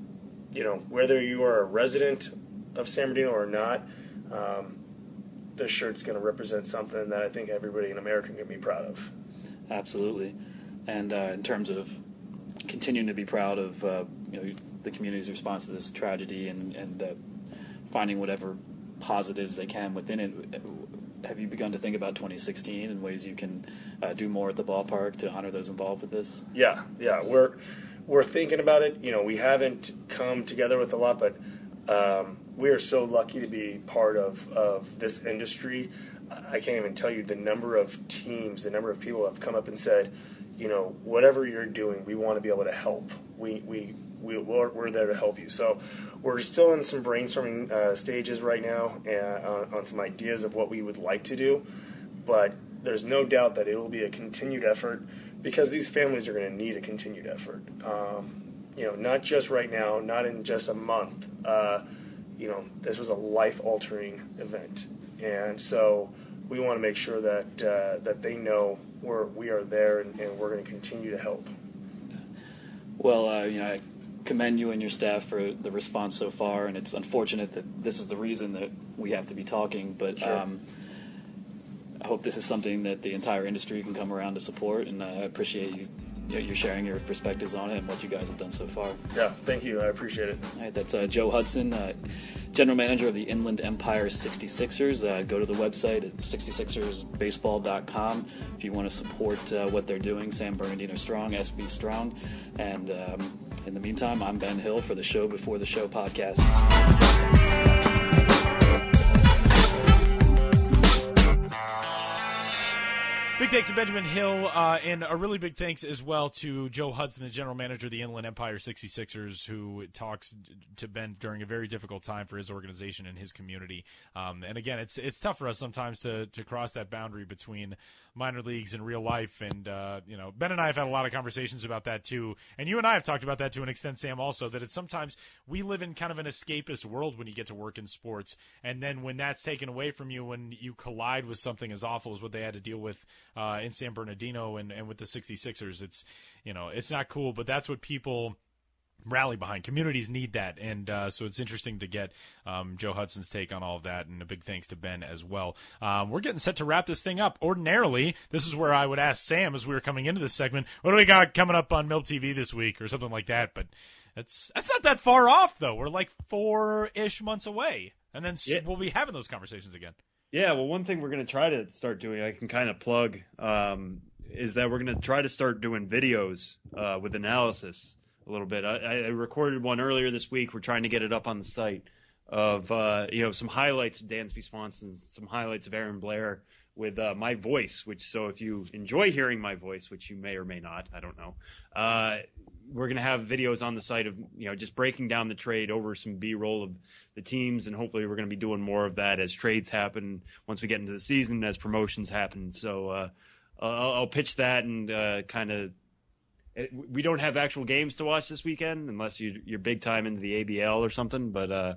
you know whether you are a resident of San Bernardino or not um, this shirt's going to represent something that I think everybody in America can be proud of. Absolutely, and uh, in terms of continuing to be proud of uh, you know the community's response to this tragedy and and uh, finding whatever positives they can within it. Have you begun to think about 2016 and ways you can uh, do more at the ballpark to honor those involved with this? Yeah, yeah, we're we're thinking about it. You know, we haven't come together with a lot, but um, we are so lucky to be part of, of this industry. I can't even tell you the number of teams, the number of people have come up and said, you know, whatever you're doing, we want to be able to help. We, we, we, we're, we're there to help you. So we're still in some brainstorming uh, stages right now uh, on, on some ideas of what we would like to do. But there's no doubt that it will be a continued effort because these families are going to need a continued effort. Um, you know, not just right now, not in just a month. Uh, you know, this was a life altering event. And so we want to make sure that, uh, that they know we're, we are there and, and we're going to continue to help. Well, uh, you know, I commend you and your staff for the response so far, and it's unfortunate that this is the reason that we have to be talking, but sure. um, I hope this is something that the entire industry can come around to support, and I appreciate you you're sharing your perspectives on it and what you guys have done so far. Yeah, thank you. I appreciate it. All right, that's uh, Joe Hudson, uh, General Manager of the Inland Empire 66ers. Uh, go to the website at 66ersbaseball.com if you want to support uh, what they're doing. San Bernardino Strong, SB Strong. And um, in the meantime, I'm Ben Hill for the Show Before the Show podcast. Thanks to Benjamin Hill, uh, and a really big thanks as well to Joe Hudson, the general manager of the Inland Empire 66ers, who talks to Ben during a very difficult time for his organization and his community. Um, and again, it's it's tough for us sometimes to to cross that boundary between minor leagues and real life. And uh, you know, Ben and I have had a lot of conversations about that too, and you and I have talked about that to an extent, Sam. Also, that it's sometimes we live in kind of an escapist world when you get to work in sports, and then when that's taken away from you, when you collide with something as awful as what they had to deal with uh, in San Bernardino and, and with the 66ers, it's you know, it's not cool, but that's what people rally behind. Communities need that, and uh, so it's interesting to get um, Joe Hudson's take on all of that, and a big thanks to Ben as well. Um, we're getting set to wrap this thing up. Ordinarily, this is where I would ask Sam as we were coming into this segment, "What do we got coming up on Milb TV this week?" or something like that. But that's that's not that far off, though. We're like four ish months away, and then yeah. we'll be having those conversations again. Yeah, well, one thing we're going to try to start doing, I can kind of plug, um, is that we're going to try to start doing videos uh, with analysis a little bit. I, I, recorded one earlier this week. We're trying to get it up on the site of uh, you know some highlights of Dansby Swanson, some highlights of Aaron Blair with uh, my voice. Which so if you enjoy hearing my voice, which you may or may not, I don't know. Uh, we're gonna have videos on the site of you know just breaking down the trade over some B-roll of the teams, and hopefully we're gonna be doing more of that as trades happen once we get into the season, as promotions happen. So uh, I'll, I'll, pitch that and uh, kind of. We don't have actual games to watch this weekend unless you, you're big time into the ABL or something. But uh,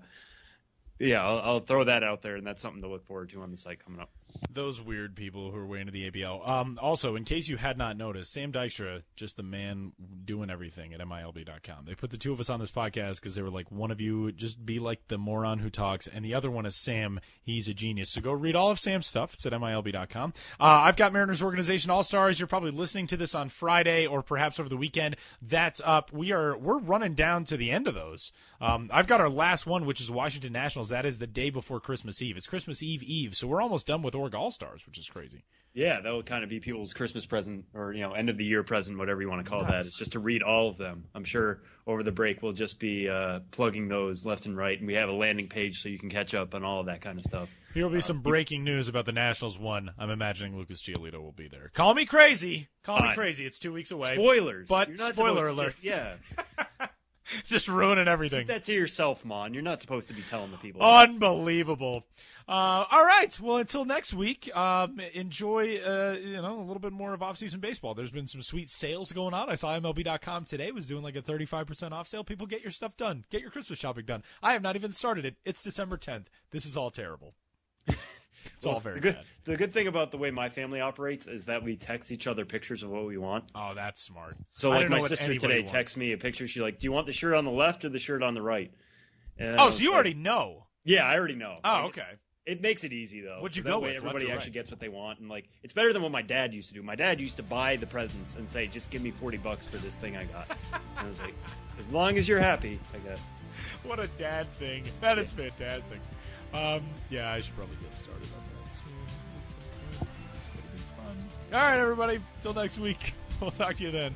yeah, I'll, I'll, throw that out there, and that's something to look forward to on the site coming up. Those weird people who are way into the ABL. Um, also, in case you had not noticed, Sam Dykstra, just the man doing everything at MILB.com. They put the two of us on this podcast because they were like, one of you just be like the moron who talks, and the other one is Sam. He's a genius. So go read all of Sam's stuff. It's at MILB.com. Uh, I've got Mariners Organization All Stars. You're probably listening to this on Friday or perhaps over the weekend. That's up. We are we're running down to the end of those. Um, I've got our last one, which is Washington Nationals. That is the day before Christmas Eve. It's Christmas Eve Eve, so we're almost done with All Stars, which is crazy. Yeah, that will kind of be people's Christmas present or you know end of the year present, whatever you want to call that. It's just to read all of them. I'm sure over the break we'll just be uh, plugging those left and right, and we have a landing page so you can catch up on all of that kind of stuff. Here will be uh, some breaking news about the Nationals. One, I'm imagining Lucas Giolito will be there. Call me crazy. Call me crazy. It's two weeks away. Spoilers, but spoiler alert. Just, yeah. just ruining everything. Keep that to yourself, Maun. You're not supposed to be telling the people. Unbelievable. Uh, all right. Well, until next week, um, enjoy uh, you know a little bit more of off-season baseball. There's been some sweet sales going on. I saw MLB.com today was doing like a 35% off sale. People get your stuff done. Get your Christmas shopping done. I have not even started it. It's December 10th. This is all terrible. It's well, all very the good, bad. The good thing about the way my family operates is that we text each other pictures of what we want. Oh, that's smart. So, like, my sister today wants. texts me a picture. She's like, "Do you want the shirt on the left or the shirt on the right?" And oh, so you like, already know? Yeah, I already know. Oh, like, okay. It makes it easy though. What'd you so go way with? Everybody actually right? gets what they want, and like it's better than what my dad used to do. My dad used to buy the presents and say, "Just give me forty bucks for this thing I got." I was like, "As long as you're happy, I guess." What a dad thing! That is fantastic. Um, yeah, I should probably get started All right, everybody. Till next week. We'll talk to you then.